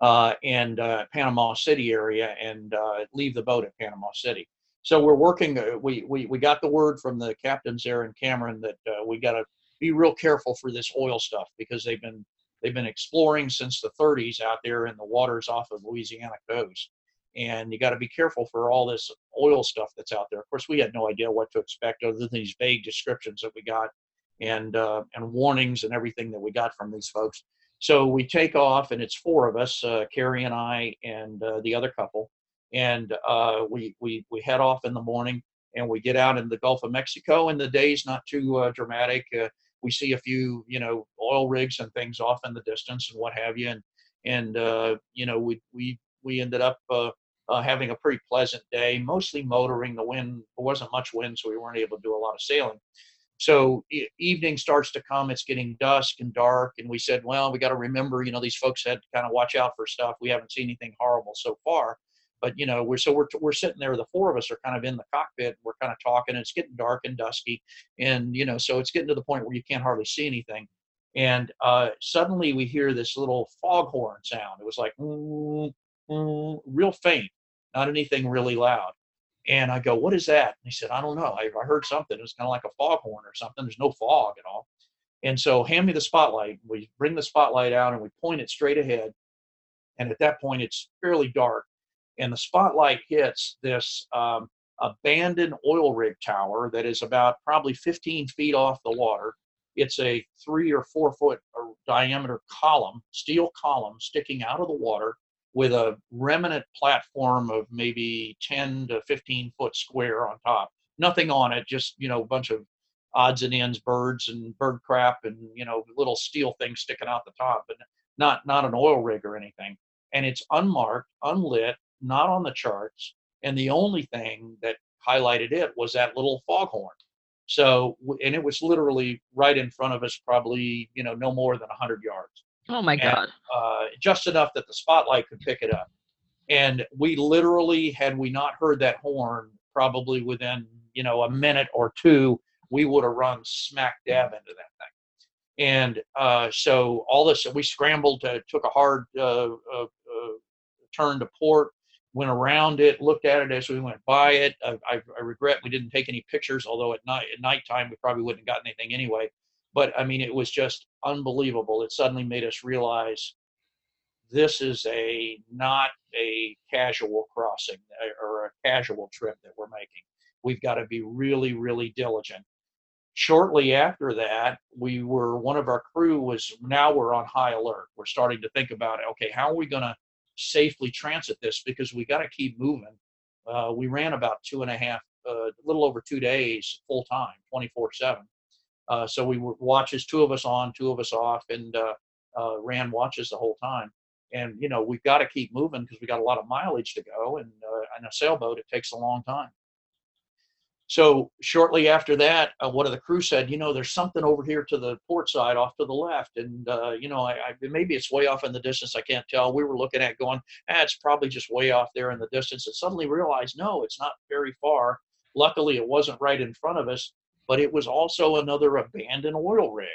uh, and uh, Panama City area and uh, leave the boat at Panama City. So we're working. Uh, we, we we got the word from the captains there in Cameron that uh, we got to be real careful for this oil stuff because they've been they've been exploring since the 30s out there in the waters off of Louisiana coast. And you got to be careful for all this oil stuff that's out there. Of course, we had no idea what to expect other than these vague descriptions that we got and uh, and warnings and everything that we got from these folks. So we take off, and it's four of us, uh, Carrie and I, and uh, the other couple, and uh, we we we head off in the morning, and we get out in the Gulf of Mexico, and the day's not too uh, dramatic. Uh, we see a few, you know, oil rigs and things off in the distance and what have you, and and uh, you know we we we ended up. having a pretty pleasant day, mostly motoring. The wind, there wasn't much wind, so we weren't able to do a lot of sailing so evening starts to come it's getting dusk and dark and we said well we got to remember you know these folks had to kind of watch out for stuff we haven't seen anything horrible so far but you know we're so we're, we're sitting there the four of us are kind of in the cockpit we're kind of talking it's getting dark and dusky and you know so it's getting to the point where you can't hardly see anything and uh, suddenly we hear this little foghorn sound it was like mm, mm, real faint not anything really loud and I go, what is that? And he said, I don't know. I, I heard something. It was kind of like a foghorn or something. There's no fog at all. And so hand me the spotlight. We bring the spotlight out and we point it straight ahead. And at that point, it's fairly dark. And the spotlight hits this um, abandoned oil rig tower that is about probably 15 feet off the water. It's a three or four foot uh, diameter column, steel column sticking out of the water with a remnant platform of maybe 10 to 15 foot square on top. Nothing on it, just, you know, a bunch of odds and ends, birds and bird crap and, you know, little steel things sticking out the top, but not, not an oil rig or anything. And it's unmarked, unlit, not on the charts. And the only thing that highlighted it was that little foghorn. So, and it was literally right in front of us, probably, you know, no more than 100 yards. Oh my God. uh, just enough that the spotlight could pick it up. And we literally, had we not heard that horn, probably within, you know, a minute or two, we would have run smack dab into that thing. And uh, so all this, we scrambled, to, took a hard uh, uh, uh, turn to port, went around it, looked at it as we went by it. I, I, I regret we didn't take any pictures, although at night at nighttime we probably wouldn't have gotten anything anyway but I mean, it was just unbelievable. It suddenly made us realize this is a not a casual crossing uh, or a casual trip that we're making. We've got to be really, really diligent. Shortly after that, we were one of our crew was now we're on high alert. We're starting to think about okay, how are we going to safely transit this because we got to keep moving. Uh, we ran about two and a half, uh, a uh, little over two days full time, 24 seven uh, so we were watches, two of us on, two of us off, and uh, uh, ran watches the whole time. And you know we've got to keep moving because we got a lot of mileage to go, and in a sailboat it takes a long time. So shortly after that, uh, one of the crew said, "You know, there's something over here to the port side, off to the left, and uh, you know, I, I, maybe it's way off in the distance. I can't tell." We were looking at going, ah, "It's probably just way off there in the distance." And suddenly realized, no, it's not very far. Luckily, it wasn't right in front of us, but it was also another abandoned oil rig.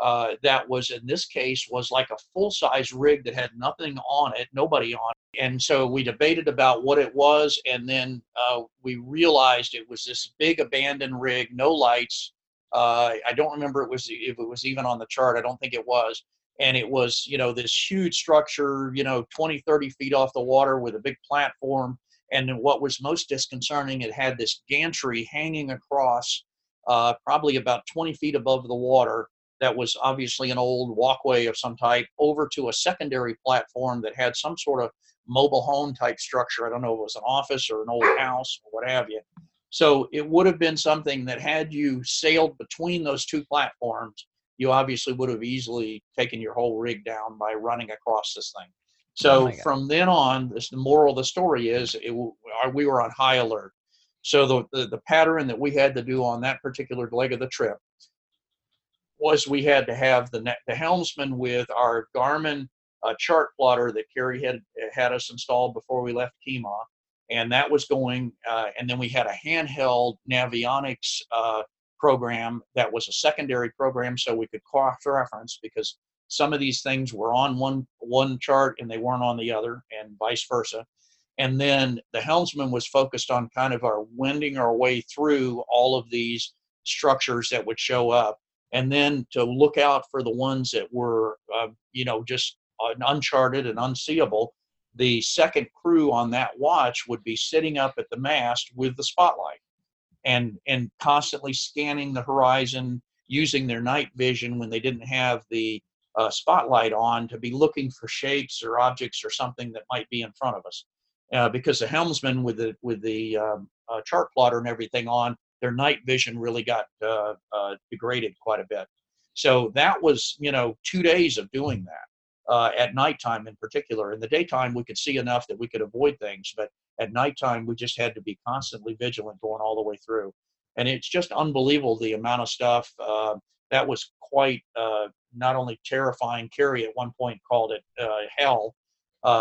Uh, that was in this case was like a full size rig that had nothing on it, nobody on it. And so we debated about what it was, and then uh, we realized it was this big abandoned rig, no lights. Uh, I don't remember it was if it was even on the chart. I don't think it was. And it was, you know, this huge structure, you know, 20, 30 feet off the water with a big platform. And what was most disconcerting, it had this gantry hanging across uh, probably about 20 feet above the water that was obviously an old walkway of some type over to a secondary platform that had some sort of mobile home type structure. I don't know if it was an office or an old house or what have you. So it would have been something that had you sailed between those two platforms, you obviously would have easily taken your whole rig down by running across this thing. So oh from then on, this, the moral of the story is it, uh, we were on high alert. So the, the, the pattern that we had to do on that particular leg of the trip was we had to have the the helmsman with our Garmin uh, chart plotter that Kerry had had us installed before we left Kemah, and that was going. Uh, and then we had a handheld Navionics uh, program that was a secondary program, so we could cross reference because some of these things were on one one chart and they weren't on the other, and vice versa. And then the helmsman was focused on kind of our wending our way through all of these structures that would show up and then to look out for the ones that were, uh, you know, just uncharted and unseeable. The second crew on that watch would be sitting up at the mast with the spotlight and and constantly scanning the horizon using their night vision when they didn't have the uh, spotlight on to be looking for shapes or objects or something that might be in front of us. Uh, because the helmsman with the with the um, uh, chart plotter and everything on their night vision really got uh, uh, degraded quite a bit. So that was, you know, two days of doing that uh, at nighttime in particular. In the daytime, we could see enough that we could avoid things, but at nighttime, we just had to be constantly vigilant going all the way through. And it's just unbelievable the amount of stuff uh, that was quite uh, not only terrifying. Kerry at one point called it uh, hell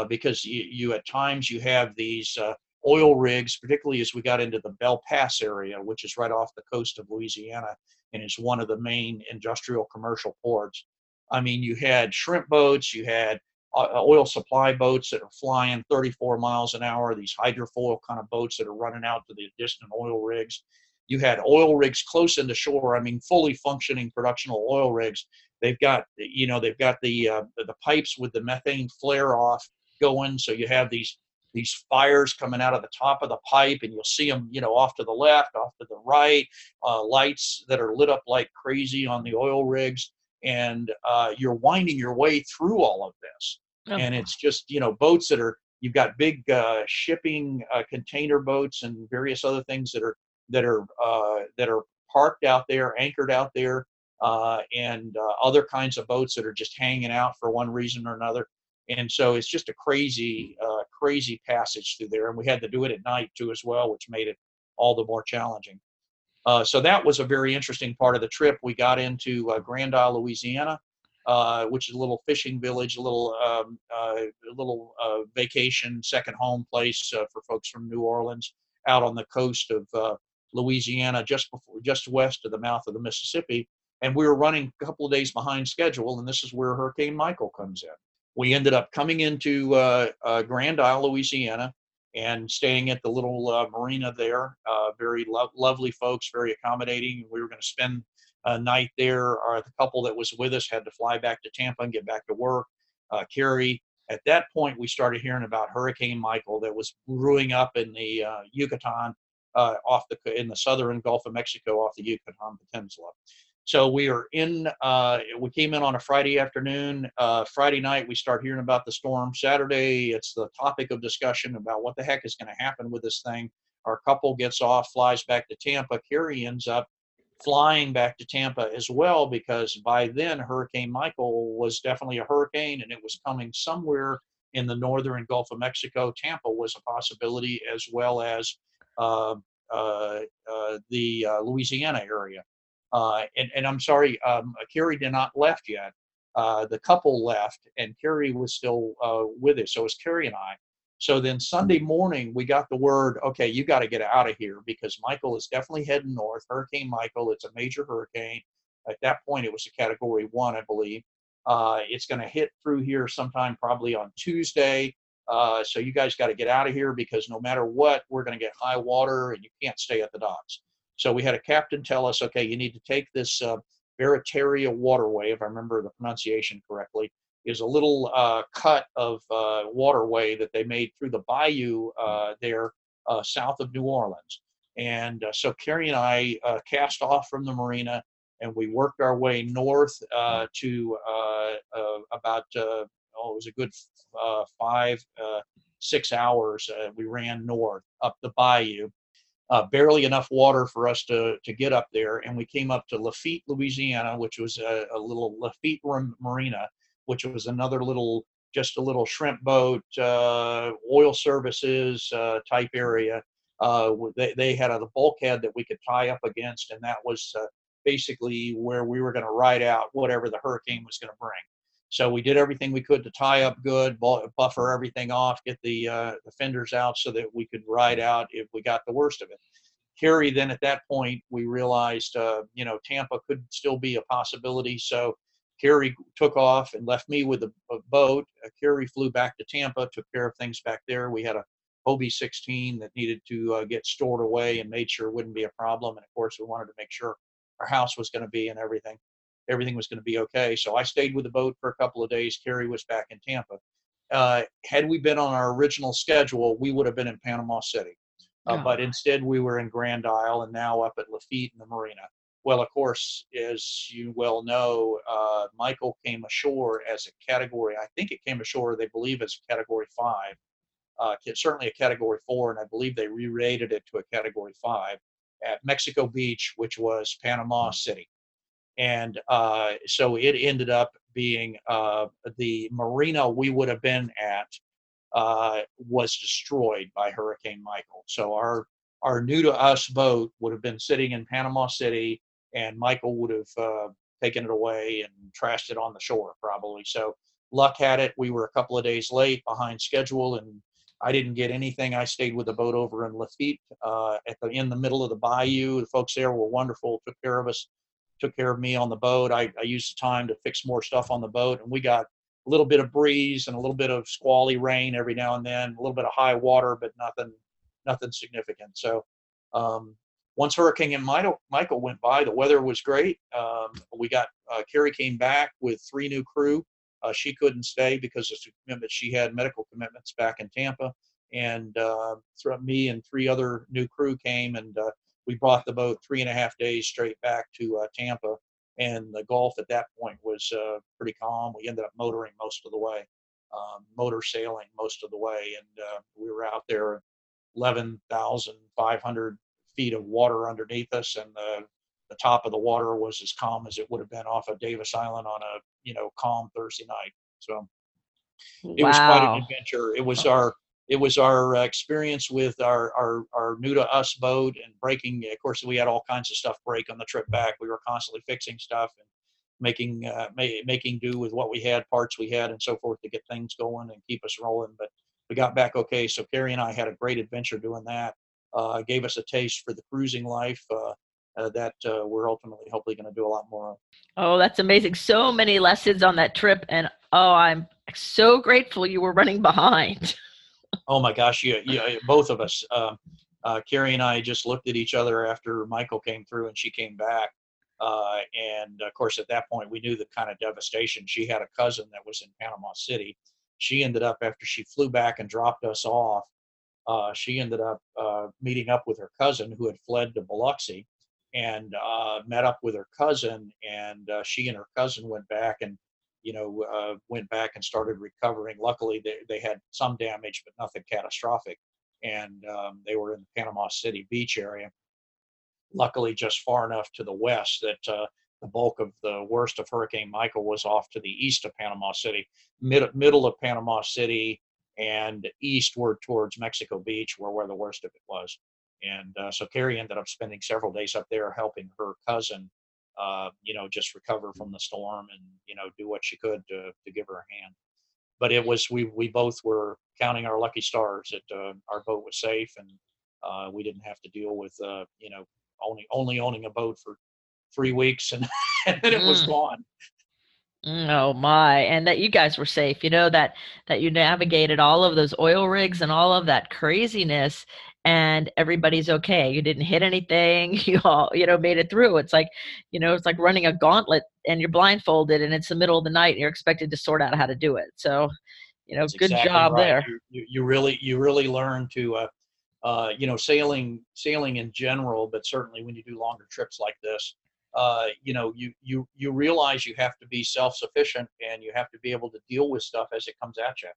because you, you, at times you have these oil rigs, particularly as we got into the Belle Pass area, which is right off the coast of Louisiana and is one of the main industrial commercial ports. I mean, you had shrimp boats, you had uh, uh oil supply boats that are flying 34 miles an hour, these hydrofoil kind of boats that are running out to the distant oil rigs. You had oil rigs close into shore. I mean, fully functioning productional oil rigs. They've got, you know, they've got the uh, the pipes with the methane flare off going. So you have these these fires coming out of the top of the pipe and you'll see them you know off to the left off to the right uh, lights that are lit up like crazy on the oil rigs and uh, you're winding your way through all of this oh. and it's just you know boats that are you've got big uh, shipping uh, container boats and various other things that are that are uh, that are parked out there anchored out there uh, and other kinds of boats that are just hanging out for one reason or another and so it's just a crazy uh, crazy passage through there and we had to do it at night too as well which made it all the more challenging. Uh, so that was a very interesting part of the trip. We got into uh, grand isle louisiana uh, which is a little fishing village a little um, uh, little uh, vacation second home place for folks from new orleans out on the coast of louisiana just before just west of the mouth of the mississippi. And we were running a couple of days behind schedule and this is where hurricane michael comes in we ended up coming into uh, uh, Grand Isle, Louisiana, and staying at the little uh, marina there. Uh, very lo- lovely folks, very accommodating. We were going to spend a night there. Our, the couple that was with us had to fly back to Tampa and get back to work. Uh, Kerry. At that point, we started hearing about Hurricane Michael that was brewing up in the uh, Yucatan, off the in the southern Gulf of Mexico, off the Yucatan Peninsula. So we are in. Uh, we came in on a Friday afternoon. Uh, Friday night, we start hearing about the storm. Saturday, it's the topic of discussion about what the heck is going to happen with this thing. Our couple gets off, flies back to Tampa. Kerry ends up flying back to Tampa as well because by then Hurricane Michael was definitely a hurricane and it was coming somewhere in the northern Gulf of Mexico. Tampa was a possibility as well as uh, uh, uh the uh, Louisiana area. Uh, and, and I'm sorry, um, Kerry did not left yet. Uh, the couple left, and Kerry was still uh, with us. So it was Kerry and I. So then Sunday morning, we got the word, okay, you got to get out of here because Michael is definitely heading north. Hurricane Michael, it's a major hurricane. At that point, it was a category one, I believe. Uh, it's going to hit through here sometime probably on Tuesday. Uh, so you guys got to get out of here because no matter what, we're going to get high water and you can't stay at the docks. So we had a captain tell us, okay, you need to take this uh, Barataria waterway, if I remember the pronunciation correctly, is a little uh, cut of uh, waterway that they made through the bayou uh, there uh, south of New Orleans. And uh, so Kerry and I cast off from the marina and we worked our way north to about oh, it was a good five six hours. we ran north up the bayou. Barely enough water for us to, to get up there, and we came up to Lafitte, Louisiana, which was a, a little Lafitte Marina, which was another little just a little shrimp boat, uh, oil services uh, type area. Uh, they, they had a bulkhead that we could tie up against, and that was uh, basically where we were going to ride out whatever the hurricane was going to bring. So we did everything we could to tie up good, buffer everything off, get the, uh, the fenders out so that we could ride out if we got the worst of it. Kerry, then at that point, we realized, uh, you know, Tampa could still be a possibility. So Kerry took off and left me with a, a boat. Uh, Carrie flew back to Tampa, took care of things back there. We had a Hobie 16 that needed to uh, get stored away and made sure it wouldn't be a problem. And of course, we wanted to make sure our house was going to be and everything. Everything was going to be okay. So I stayed with the boat for a couple of days. Carrie was back in Tampa. Uh, had we been on our original schedule, we would have been in Panama City. Uh, oh. But instead, we were in Grand Isle and now up at Lafitte in the marina. Well, of course, as you well know, uh, Michael came ashore as a category. I think it came ashore, they believe, as a category five, uh, certainly a category four, and I believe they re rated it to a category five at Mexico Beach, which was Panama City. And uh, so it ended up being uh, the marina we would have been at uh, was destroyed by Hurricane Michael. So our our new to us boat would have been sitting in Panama City and Michael would have uh, taken it away and trashed it on the shore probably. So luck had it, we were a couple of days late behind schedule, and I didn't get anything. I stayed with the boat over in Lafitte uh, at the in the middle of the bayou. The folks there were wonderful, took care of us, took care of me on the boat. I, I used the time to fix more stuff on the boat, and we got a little bit of breeze and a little bit of squally rain every now and then, a little bit of high water, but nothing nothing significant. So um, once Hurricane Michael, Michael went by, the weather was great. Um, we got uh, Carrie came back with three new crew. Uh, she couldn't stay because of commitment. She had medical commitments back in Tampa, and uh, me and three other new crew came, and uh, we brought the boat three and a half days straight back to uh, Tampa. And the Gulf at that point was uh, pretty calm. We ended up motoring most of the way, um, motor sailing most of the way, and uh, we were out there 11,500 feet of water underneath us, and the the top of the water was as calm as it would have been off of Davis Island on a you know calm Thursday night. So it wow. was quite an adventure. It was our it was our uh, experience with our, our our new to us boat and breaking. Of course, we had all kinds of stuff break on the trip back. We were constantly fixing stuff and making uh, ma- making do with what we had, parts we had, and so forth to get things going and keep us rolling. But we got back okay. So Carrie and I had a great adventure doing that uh, gave us a taste for the cruising life uh, uh, that uh, we're ultimately hopefully going to do a lot more of. Oh, that's amazing. So many lessons on that trip. And oh, I'm so grateful you were running behind. oh my gosh, you, you both of us. Um, uh, Carrie and I just looked at each other after Michael came through and she came back. Uh, and of course, at that point, we knew the kind of devastation. She had a cousin that was in Panama City. She ended up, after she flew back and dropped us off, uh, she ended up uh, meeting up with her cousin who had fled to Biloxi and uh, met up with her cousin. And uh, she and her cousin went back and, you know, uh, went back and started recovering. Luckily, they, they had some damage, but nothing catastrophic. And um, they were in the Panama City beach area. Luckily, just far enough to the west that uh, the bulk of the worst of Hurricane Michael was off to the east of Panama City, mid, middle of Panama City, and eastward towards Mexico Beach, where where the worst of it was. And uh, so Carrie ended up spending several days up there helping her cousin, uh, you know, just recover from the storm and you know do what she could to to give her a hand. But it was we we both were counting our lucky stars that uh, our boat was safe and uh, we didn't have to deal with uh, you know only only owning a boat for three weeks and, and then it was mm. gone. Mm, oh my, and that you guys were safe, you know, that that you navigated all of those oil rigs and all of that craziness and everybody's okay. You didn't hit anything, you all, you know, made it through. It's like, you know, it's like running a gauntlet and you're blindfolded and it's the middle of the night and you're expected to sort out how to do it. So, you know, That's good exactly job right. there. You, you, really you really learn to uh uh, you know, sailing sailing in general, but certainly when you do longer trips like this, uh, you know, you you you realize you have to be self-sufficient and you have to be able to deal with stuff as it comes at you.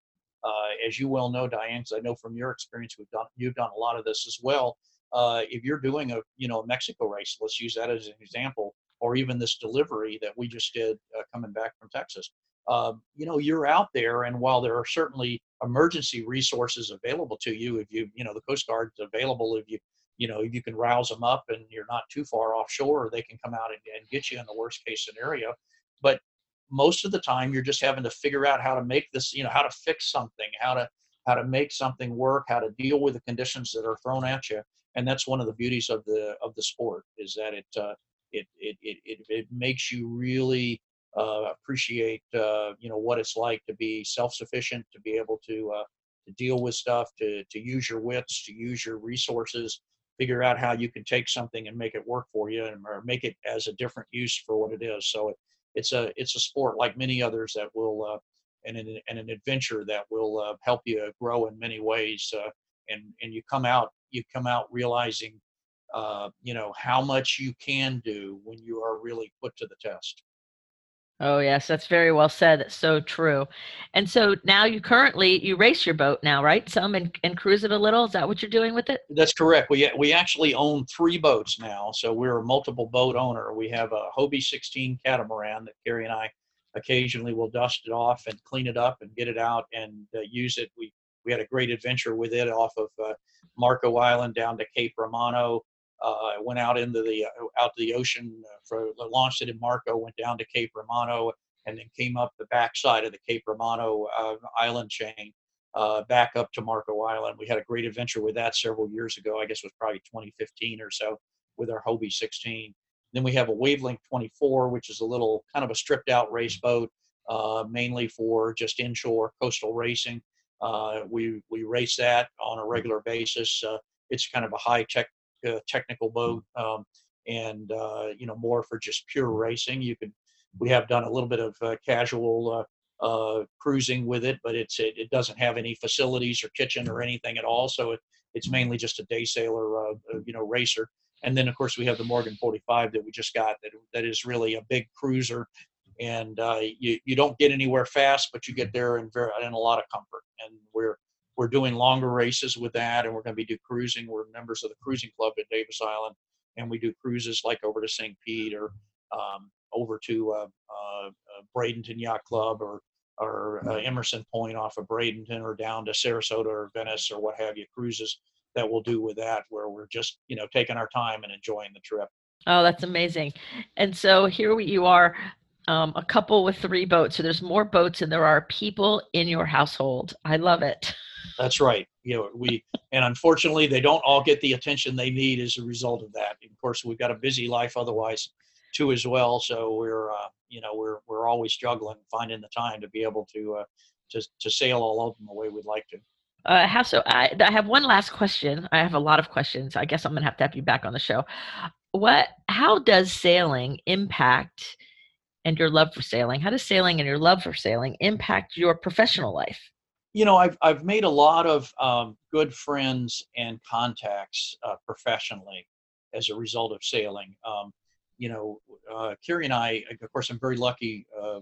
Uh, as you well know, Diane, because I know from your experience, we've done you've done a lot of this as well. Uh, if you're doing a you know a Mexico race, let's use that as an example, or even this delivery that we just did uh, coming back from Texas. Uh, you know, you're out there, and while there are certainly emergency resources available to you, if you you know the Coast Guard's available if you you know you can rouse them up and you're not too far offshore, they can come out and, and get you in the worst case scenario. But most of the time you're just having to figure out how to make this you know how to fix something how to how to make something work how to deal with the conditions that are thrown at you. And that's one of the beauties of the of the sport is that it uh, it, it, it, it, it makes you really uh, appreciate uh, you know what it's like to be self-sufficient to be able to uh, to deal with stuff to to use your wits to use your resources figure out how you can take something and make it work for you and or make it as a different use for what it is. So it, it's a it's a sport like many others that will uh, and, an, and an adventure that will uh, help you grow in many ways uh, and and you come out you come out realizing uh, you know how much you can do when you are really put to the test Oh yes, that's very well said. That's so true. And so now you currently you race your boat now, right? Some and, and cruise it a little. Is that what you're doing with it? That's correct. We we actually own three boats now, so we're a multiple boat owner. We have a Hobie 16 catamaran that Carrie and I occasionally will dust it off and clean it up and get it out and uh, use it. We we had a great adventure with it off of uh, Marco Island down to Cape Romano uh, went out into the uh, out to the ocean uh, for launched it in Marco, went down to Cape Romano, and then came up the backside of the Cape Romano uh, island chain, uh, back up to Marco Island. We had a great adventure with that several years ago. I guess it was probably 2015 or so with our Hobie 16. Then we have a Wavelength 24, which is a little kind of a stripped out race boat, uh, mainly for just inshore coastal racing. we we race that on a regular basis. it's kind of a high tech uh, technical boat um, and uh, you know more for just pure racing. You could we have done a little bit of uh, casual uh, uh, cruising with it, but it's it, it, doesn't have any facilities or kitchen or anything at all. So it, it's mainly just a day sailor, uh, you know, racer. And then of course we have the Morgan 45 that we just got that that is really a big cruiser, and you you don't get anywhere fast, but you get there in very in a lot of comfort. And we're we're doing longer races with that, and we're going to be do cruising. We're members of the cruising club at Davis Island, and we do cruises like over to St. Pete or um, over to uh, uh, Bradenton Yacht Club or or uh, Emerson Point off of Bradenton or down to Sarasota or Venice or what have you. Cruises that we'll do with that, where we're just you know taking our time and enjoying the trip. Oh, that's amazing! And so here you are um, a couple with three boats. So there's more boats than there are people in your household. I love it. That's right. You know, we and unfortunately they don't all get the attention they need as a result of that. Of course, we've got a busy life otherwise too as well. So we're uh, you know we're we're always struggling finding the time to be able to uh, to to sail all of them the way we'd like to. Uh, have so I, I have one last question. I have a lot of questions. I guess I'm gonna have to have you back on the show. What? How does sailing impact? and your love for sailing how does sailing and your love for sailing impact your professional life you know, I've I've made a lot of um, good friends and contacts uh, professionally as a result of sailing. Um, you know, uh, Carrie and I, of course, I'm very lucky. Uh,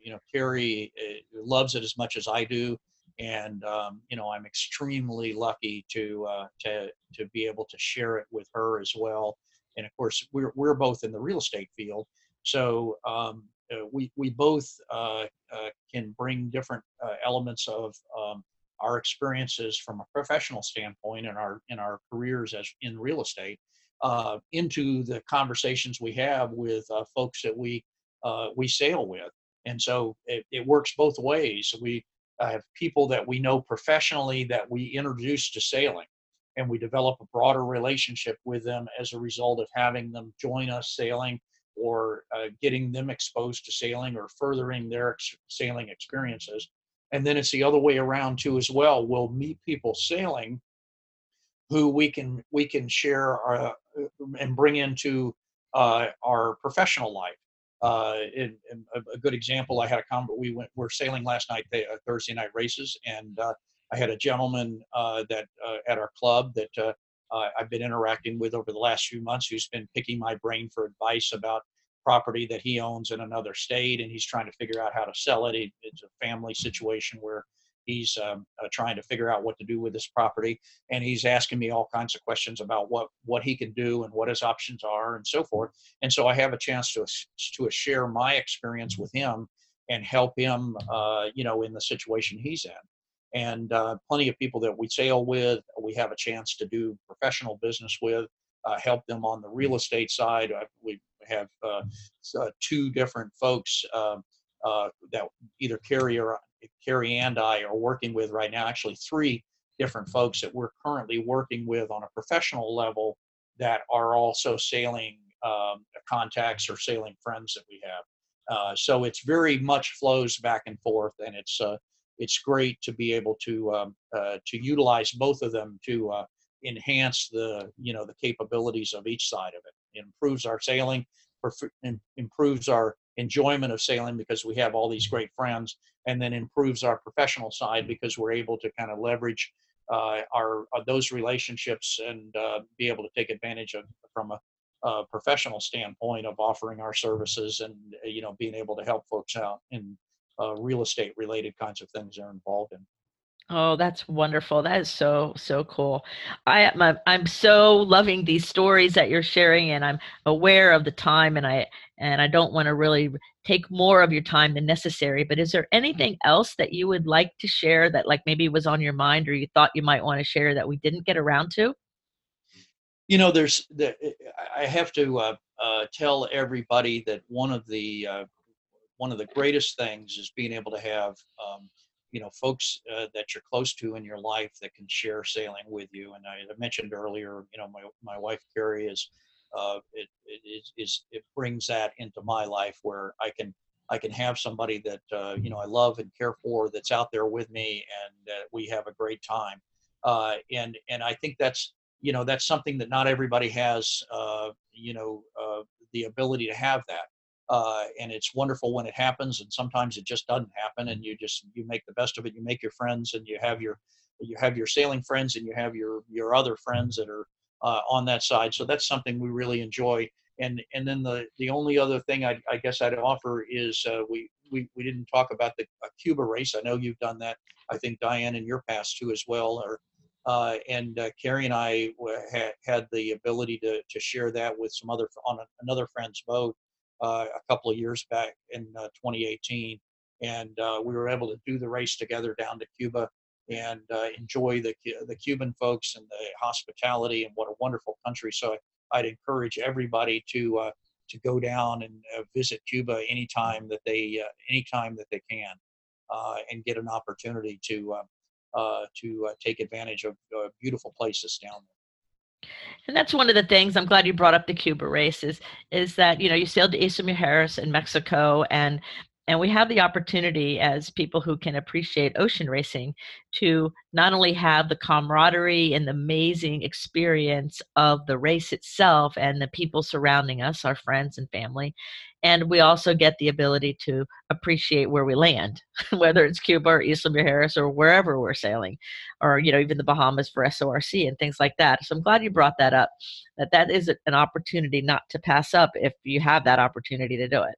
you know, Carrie uh, loves it as much as I do, and um, you know, I'm extremely lucky to uh, to to be able to share it with her as well. And of course, we're we're both in the real estate field, so um, we we both uh, uh, can bring different elements of um, our experiences from a professional standpoint in our in our careers as in real estate uh, into the conversations we have with uh, folks that we uh, we sail with, and so it, it works both ways. We have people that we know professionally that we introduce to sailing, and we develop a broader relationship with them as a result of having them join us sailing or uh, getting them exposed to sailing or furthering their ex- sailing experiences. And then it's the other way around too as well. We'll meet people sailing who we can we can share our, uh, and bring into uh, our professional life. Uh, in, in a, good example, I had a comment. We went we're sailing last night, uh, Thursday night races, and uh, I had a gentleman that at our club that uh, I've been interacting with over the last few months who's been picking my brain for advice about property that he owns in another state and he's trying to figure out how to sell it. It's a family situation where he's um, uh, trying to figure out what to do with this property and he's asking me all kinds of questions about what what he can do and what his options are and so forth and so i have a chance to to share my experience with him and help him uh, you know in the situation he's in and uh, plenty of people that we sail with, we have a chance to do professional business with, uh, help them on the real estate side. Uh, we have uh, uh, two different folks um, uh, that either Carrie or Carrie and I are working with right now. Actually, three different folks that we're currently working with on a professional level that are also sailing um, contacts or sailing friends that we have. so it's very much flows back and forth, and it's it's great to be able to um, uh, to utilize both of them to uh, enhance the you know the capabilities of each side of it. it improves our sailing, improves our enjoyment of sailing because we have all these great friends, and then improves our professional side because we're able to kind of leverage uh, our uh, those relationships and uh, be able to take advantage of from a uh, professional standpoint of offering our services and you know being able to help folks out in uh, real estate related kinds of things they're involved in. Oh, that's wonderful. That is so so cool. I am I'm so loving these stories that you're sharing and I'm aware of the time and I and I don't want to really take more of your time than necessary, but is there anything else that you would like to share that like maybe was on your mind or you thought you might want to share that we didn't get around to? You know, there's the, I have to uh, uh, tell everybody that one of the uh, one of the greatest things is being able to have um, you know folks uh, that you're close to in your life that can share sailing with you. And i mentioned earlier you know my, my wife carrie is uh, it, it is it brings that into my life where i can i can have somebody that uh, you know i love and care for that's out there with me and we have a great time. Uh, and and i think that's you know that's something that not everybody has uh, you know uh, the ability to have that uh, and it's wonderful when it happens and sometimes it just doesn't happen and you just you make the best of it you make your friends and you have your you have your sailing friends and you have your your other friends that are uh, on that side. So that's something we really enjoy. And and then the the only other thing I, I guess I'd offer is uh, we, we we didn't talk about the Cuba race. I know you've done that. I think Diane in your past too as well or uh, and uh, Carrie and I had, had the ability to, to share that with some other on another friend's boat uh, a couple of years back in uh, 2018, and uh, we were able to do the race together down to Cuba and enjoy the the Cuban folks and the hospitality and what a wonderful country. So I'd encourage everybody to to go down and visit Cuba anytime that they anytime that they can, and get an opportunity to uh, to uh, take advantage of uh, beautiful places down there. And that's one of the things I'm glad you brought up the Cuba races is that you know you sailed to Isla Mujeres in Mexico and and we have the opportunity as people who can appreciate ocean racing to not only have the camaraderie and the amazing experience of the race itself and the people surrounding us, our friends and family, and we also get the ability to appreciate where we land, whether it's Cuba or Isla Mujeres or wherever we're sailing, or you know even the Bahamas for SORC and things like that. So I'm glad you brought that up. That that is an opportunity not to pass up if you have that opportunity to do it.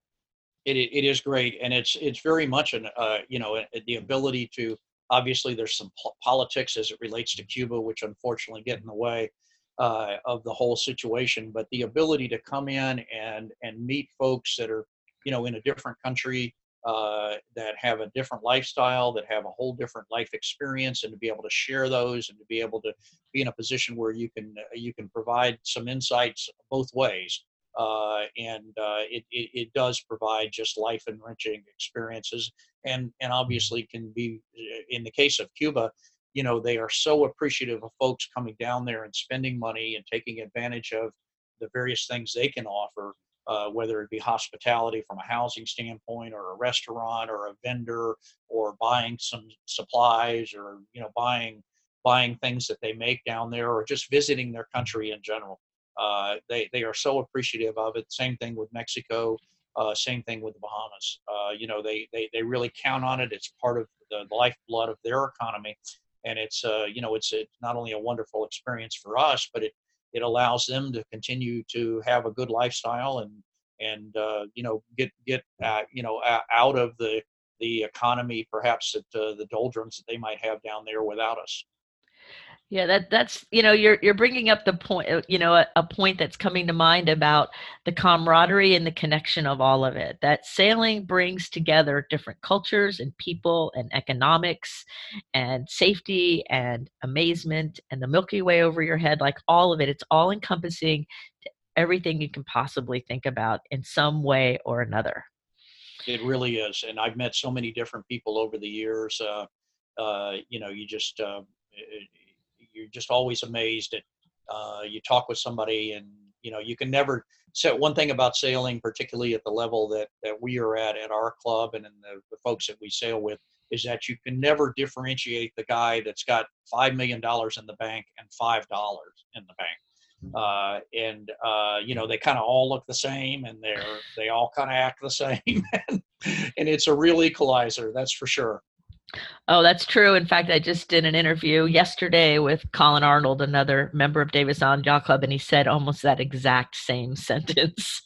It it is great, and it's it's very much an uh, you know the ability to obviously there's some politics as it relates to Cuba, which unfortunately get in the way uh, of the whole situation, but the ability to come in and and meet folks that are you know in a different country uh, that have a different lifestyle, that have a whole different life experience, and to be able to share those and to be able to be in a position where you can uh, you can provide some insights both ways. Uh, and uh, it, it, it, does provide just life enriching experiences and and obviously can be uh, in the case of Cuba you know they are so appreciative of folks coming down there and spending money and taking advantage of the various things they can offer uh, whether it be hospitality from a housing standpoint or a restaurant or a vendor or buying some supplies or you know buying buying things that they make down there or just visiting their country in general uh, they, they are so appreciative of it. Same thing with mexico uh, same thing with the bahamas. Uh, you know they, they they really count on it. It's part of the lifeblood of their economy. And it's uh, you know it's it's not only a wonderful experience for us, but it it allows them to continue to have a good lifestyle and and uh, you know get get uh, you know out of the the economy perhaps at the doldrums that they might have down there without us. Yeah, that that's you know you're you're bringing up the point uh, you know a, a, point that's coming to mind about the camaraderie and the connection of all of it. That sailing brings together different cultures and people and economics and safety and amazement and the Milky Way over your head, like all of it. It's all encompassing everything you can possibly think about in some way or another. It really is, and I've met so many different people over the years. Uh, uh, you know, you just uh, you're just always amazed at uh, you talk with somebody and you know you can never say one thing about sailing particularly at the level that that we are at at our club and in the, the folks that we sail with is that you can never differentiate the guy that's got five million dollars in the bank and five dollars in the bank. Uh, and uh, you know they kind of all look the same and they're they all kind of act the same. And, and it's a real equalizer that's for sure Oh, that's true. In fact, I just did an interview yesterday with Colin Arnold, another member of Davis Island Yacht Club, and he said almost that exact same sentence.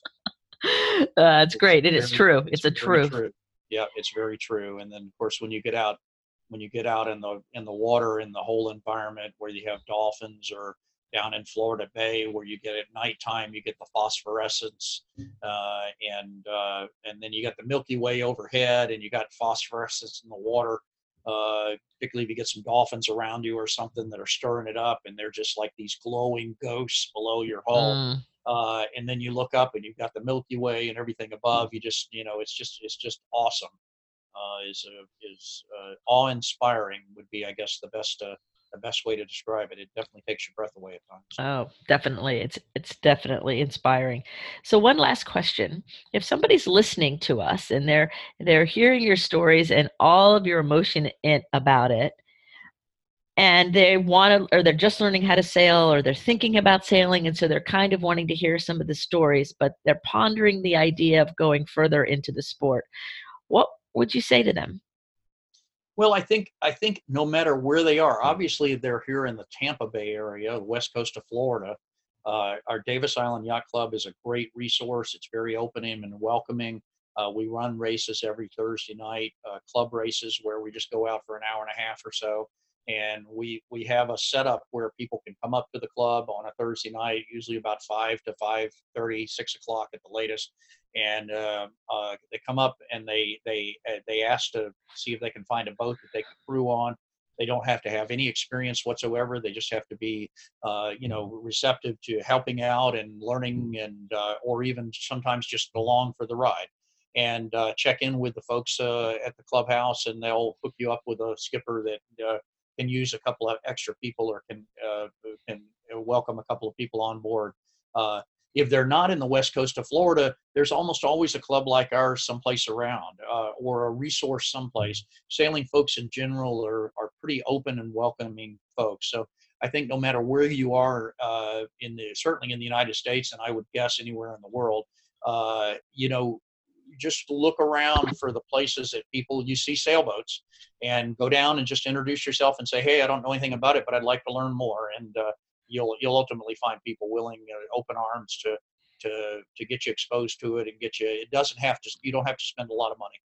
uh, it's, great. It is true. It's, it's a truth. True. Yeah, it's very true. And then, of course, when you get out, when you get out in the in the water in the whole environment where you have dolphins or down in Florida Bay where you get at nighttime you get the phosphorescence uh, and uh, and then you got the Milky Way overhead and you got phosphorescence in the water uh, particularly if you get some dolphins around you or something that are stirring it up and they're just like these glowing ghosts below your hull. Mm. Uh, and then you look up and you've got the Milky Way and everything above. You just, you know, it's just, it's just awesome. Uh, is a, is uh, awe-inspiring would be, I guess, the best uh, the best way to describe it. It definitely takes your breath away at times. Oh, definitely. It's it's definitely inspiring. So one last question. If somebody's listening to us and they're they're hearing your stories and all of your emotion in, about it and they want to or they're just learning how to sail or they're thinking about sailing and so they're kind of wanting to hear some of the stories but they're pondering the idea of going further into the sport. What would you say to them? Well, I think I think no matter where they are, obviously they're here in the Tampa Bay area, west coast of Florida. Uh, our Davis Island Yacht Club is a great resource. It's very opening and welcoming. Uh, we run races every Thursday night, uh, club races where we just go out for an hour and a half or so, and we we have a setup where people can come up to the club on a Thursday night, usually about five to five thirty, six o'clock at the latest, and uh, uh, they come up and they they uh, they ask to see if they can find a boat that they can crew on. They don't have to have any experience whatsoever. They just have to be, uh, you know, receptive to helping out and learning, and uh, or even sometimes just along for the ride. And uh, check in with the folks at the clubhouse, and they'll hook you up with a skipper that can use a couple of extra people or can can welcome a couple of people on board. Uh, if they're not in the west coast of Florida, there's almost always a club like ours someplace around uh, or a resource someplace. Sailing folks in general are, are pretty open and welcoming folks. So I think no matter where you are uh, in the certainly in the United States, and I would guess anywhere in the world, uh, you know, just look around for the places that people you see sailboats and go down and just introduce yourself and say, hey, I don't know anything about it, but I'd like to learn more. And uh, you'll you'll ultimately find people willing, you open arms to to to get you exposed to it and get you. It doesn't have to. You don't have to spend a lot of money.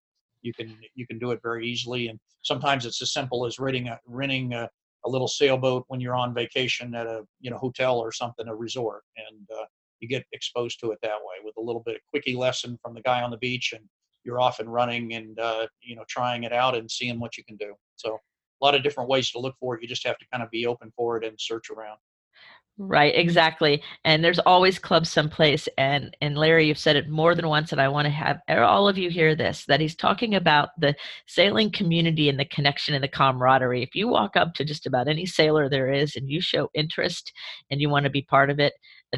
You can you can do it very easily, and sometimes it's as simple as renting a renting a, a little sailboat when you're on vacation at a you know hotel or something, a resort, and uh, you get exposed to it that way with a little bit of quickie lesson from the guy on the beach, and you're off and running and uh, you know trying it out and seeing what you can do. So a lot of different ways to look for it. You just have to kind of be open for it and search around. Right, exactly. And there's always clubs someplace. And and Larry, you've said it more than once, and I want to have all of you hear this that he's talking about the sailing community and the connection and the camaraderie. If you walk up to just about any sailor there is and you show interest and you want to be part of it,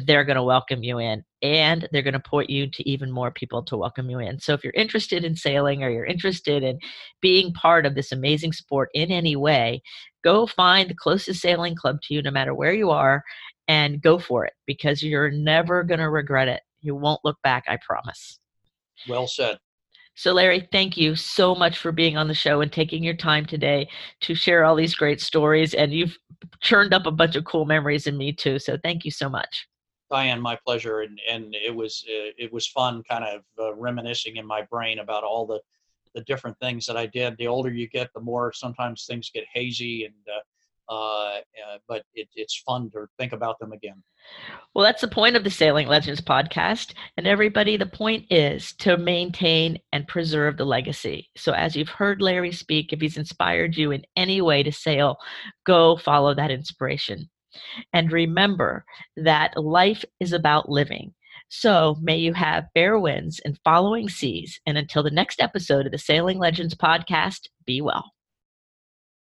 they're going to welcome you in and they're going to point you to even more people to welcome you in. So if you're interested in sailing or you're interested in being part of this amazing sport in any way, go find the closest sailing club to you no matter where you are and go for it because you're never going to regret it. You won't look back, I promise. Well said. So, Larry, thank you so much for being on the show and taking your time today to share all these great stories. And you've churned up a bunch of cool memories in me too. So, thank you so much. Diane, my pleasure, and and it was it was fun, kind of uh, reminiscing in my brain about all the the different things that I did. The older you get, the more sometimes things get hazy, and uh, uh, uh but it, it's fun to think about them again. Well, that's the point of the Sailing Legends podcast. And everybody, the point is to maintain and preserve the legacy. So, as you've heard Larry speak, if he's inspired you in any way to sail, go follow that inspiration. And remember that life is about living. So may you have fair winds and following seas. And until the next episode of the Sailing Legends podcast, be well.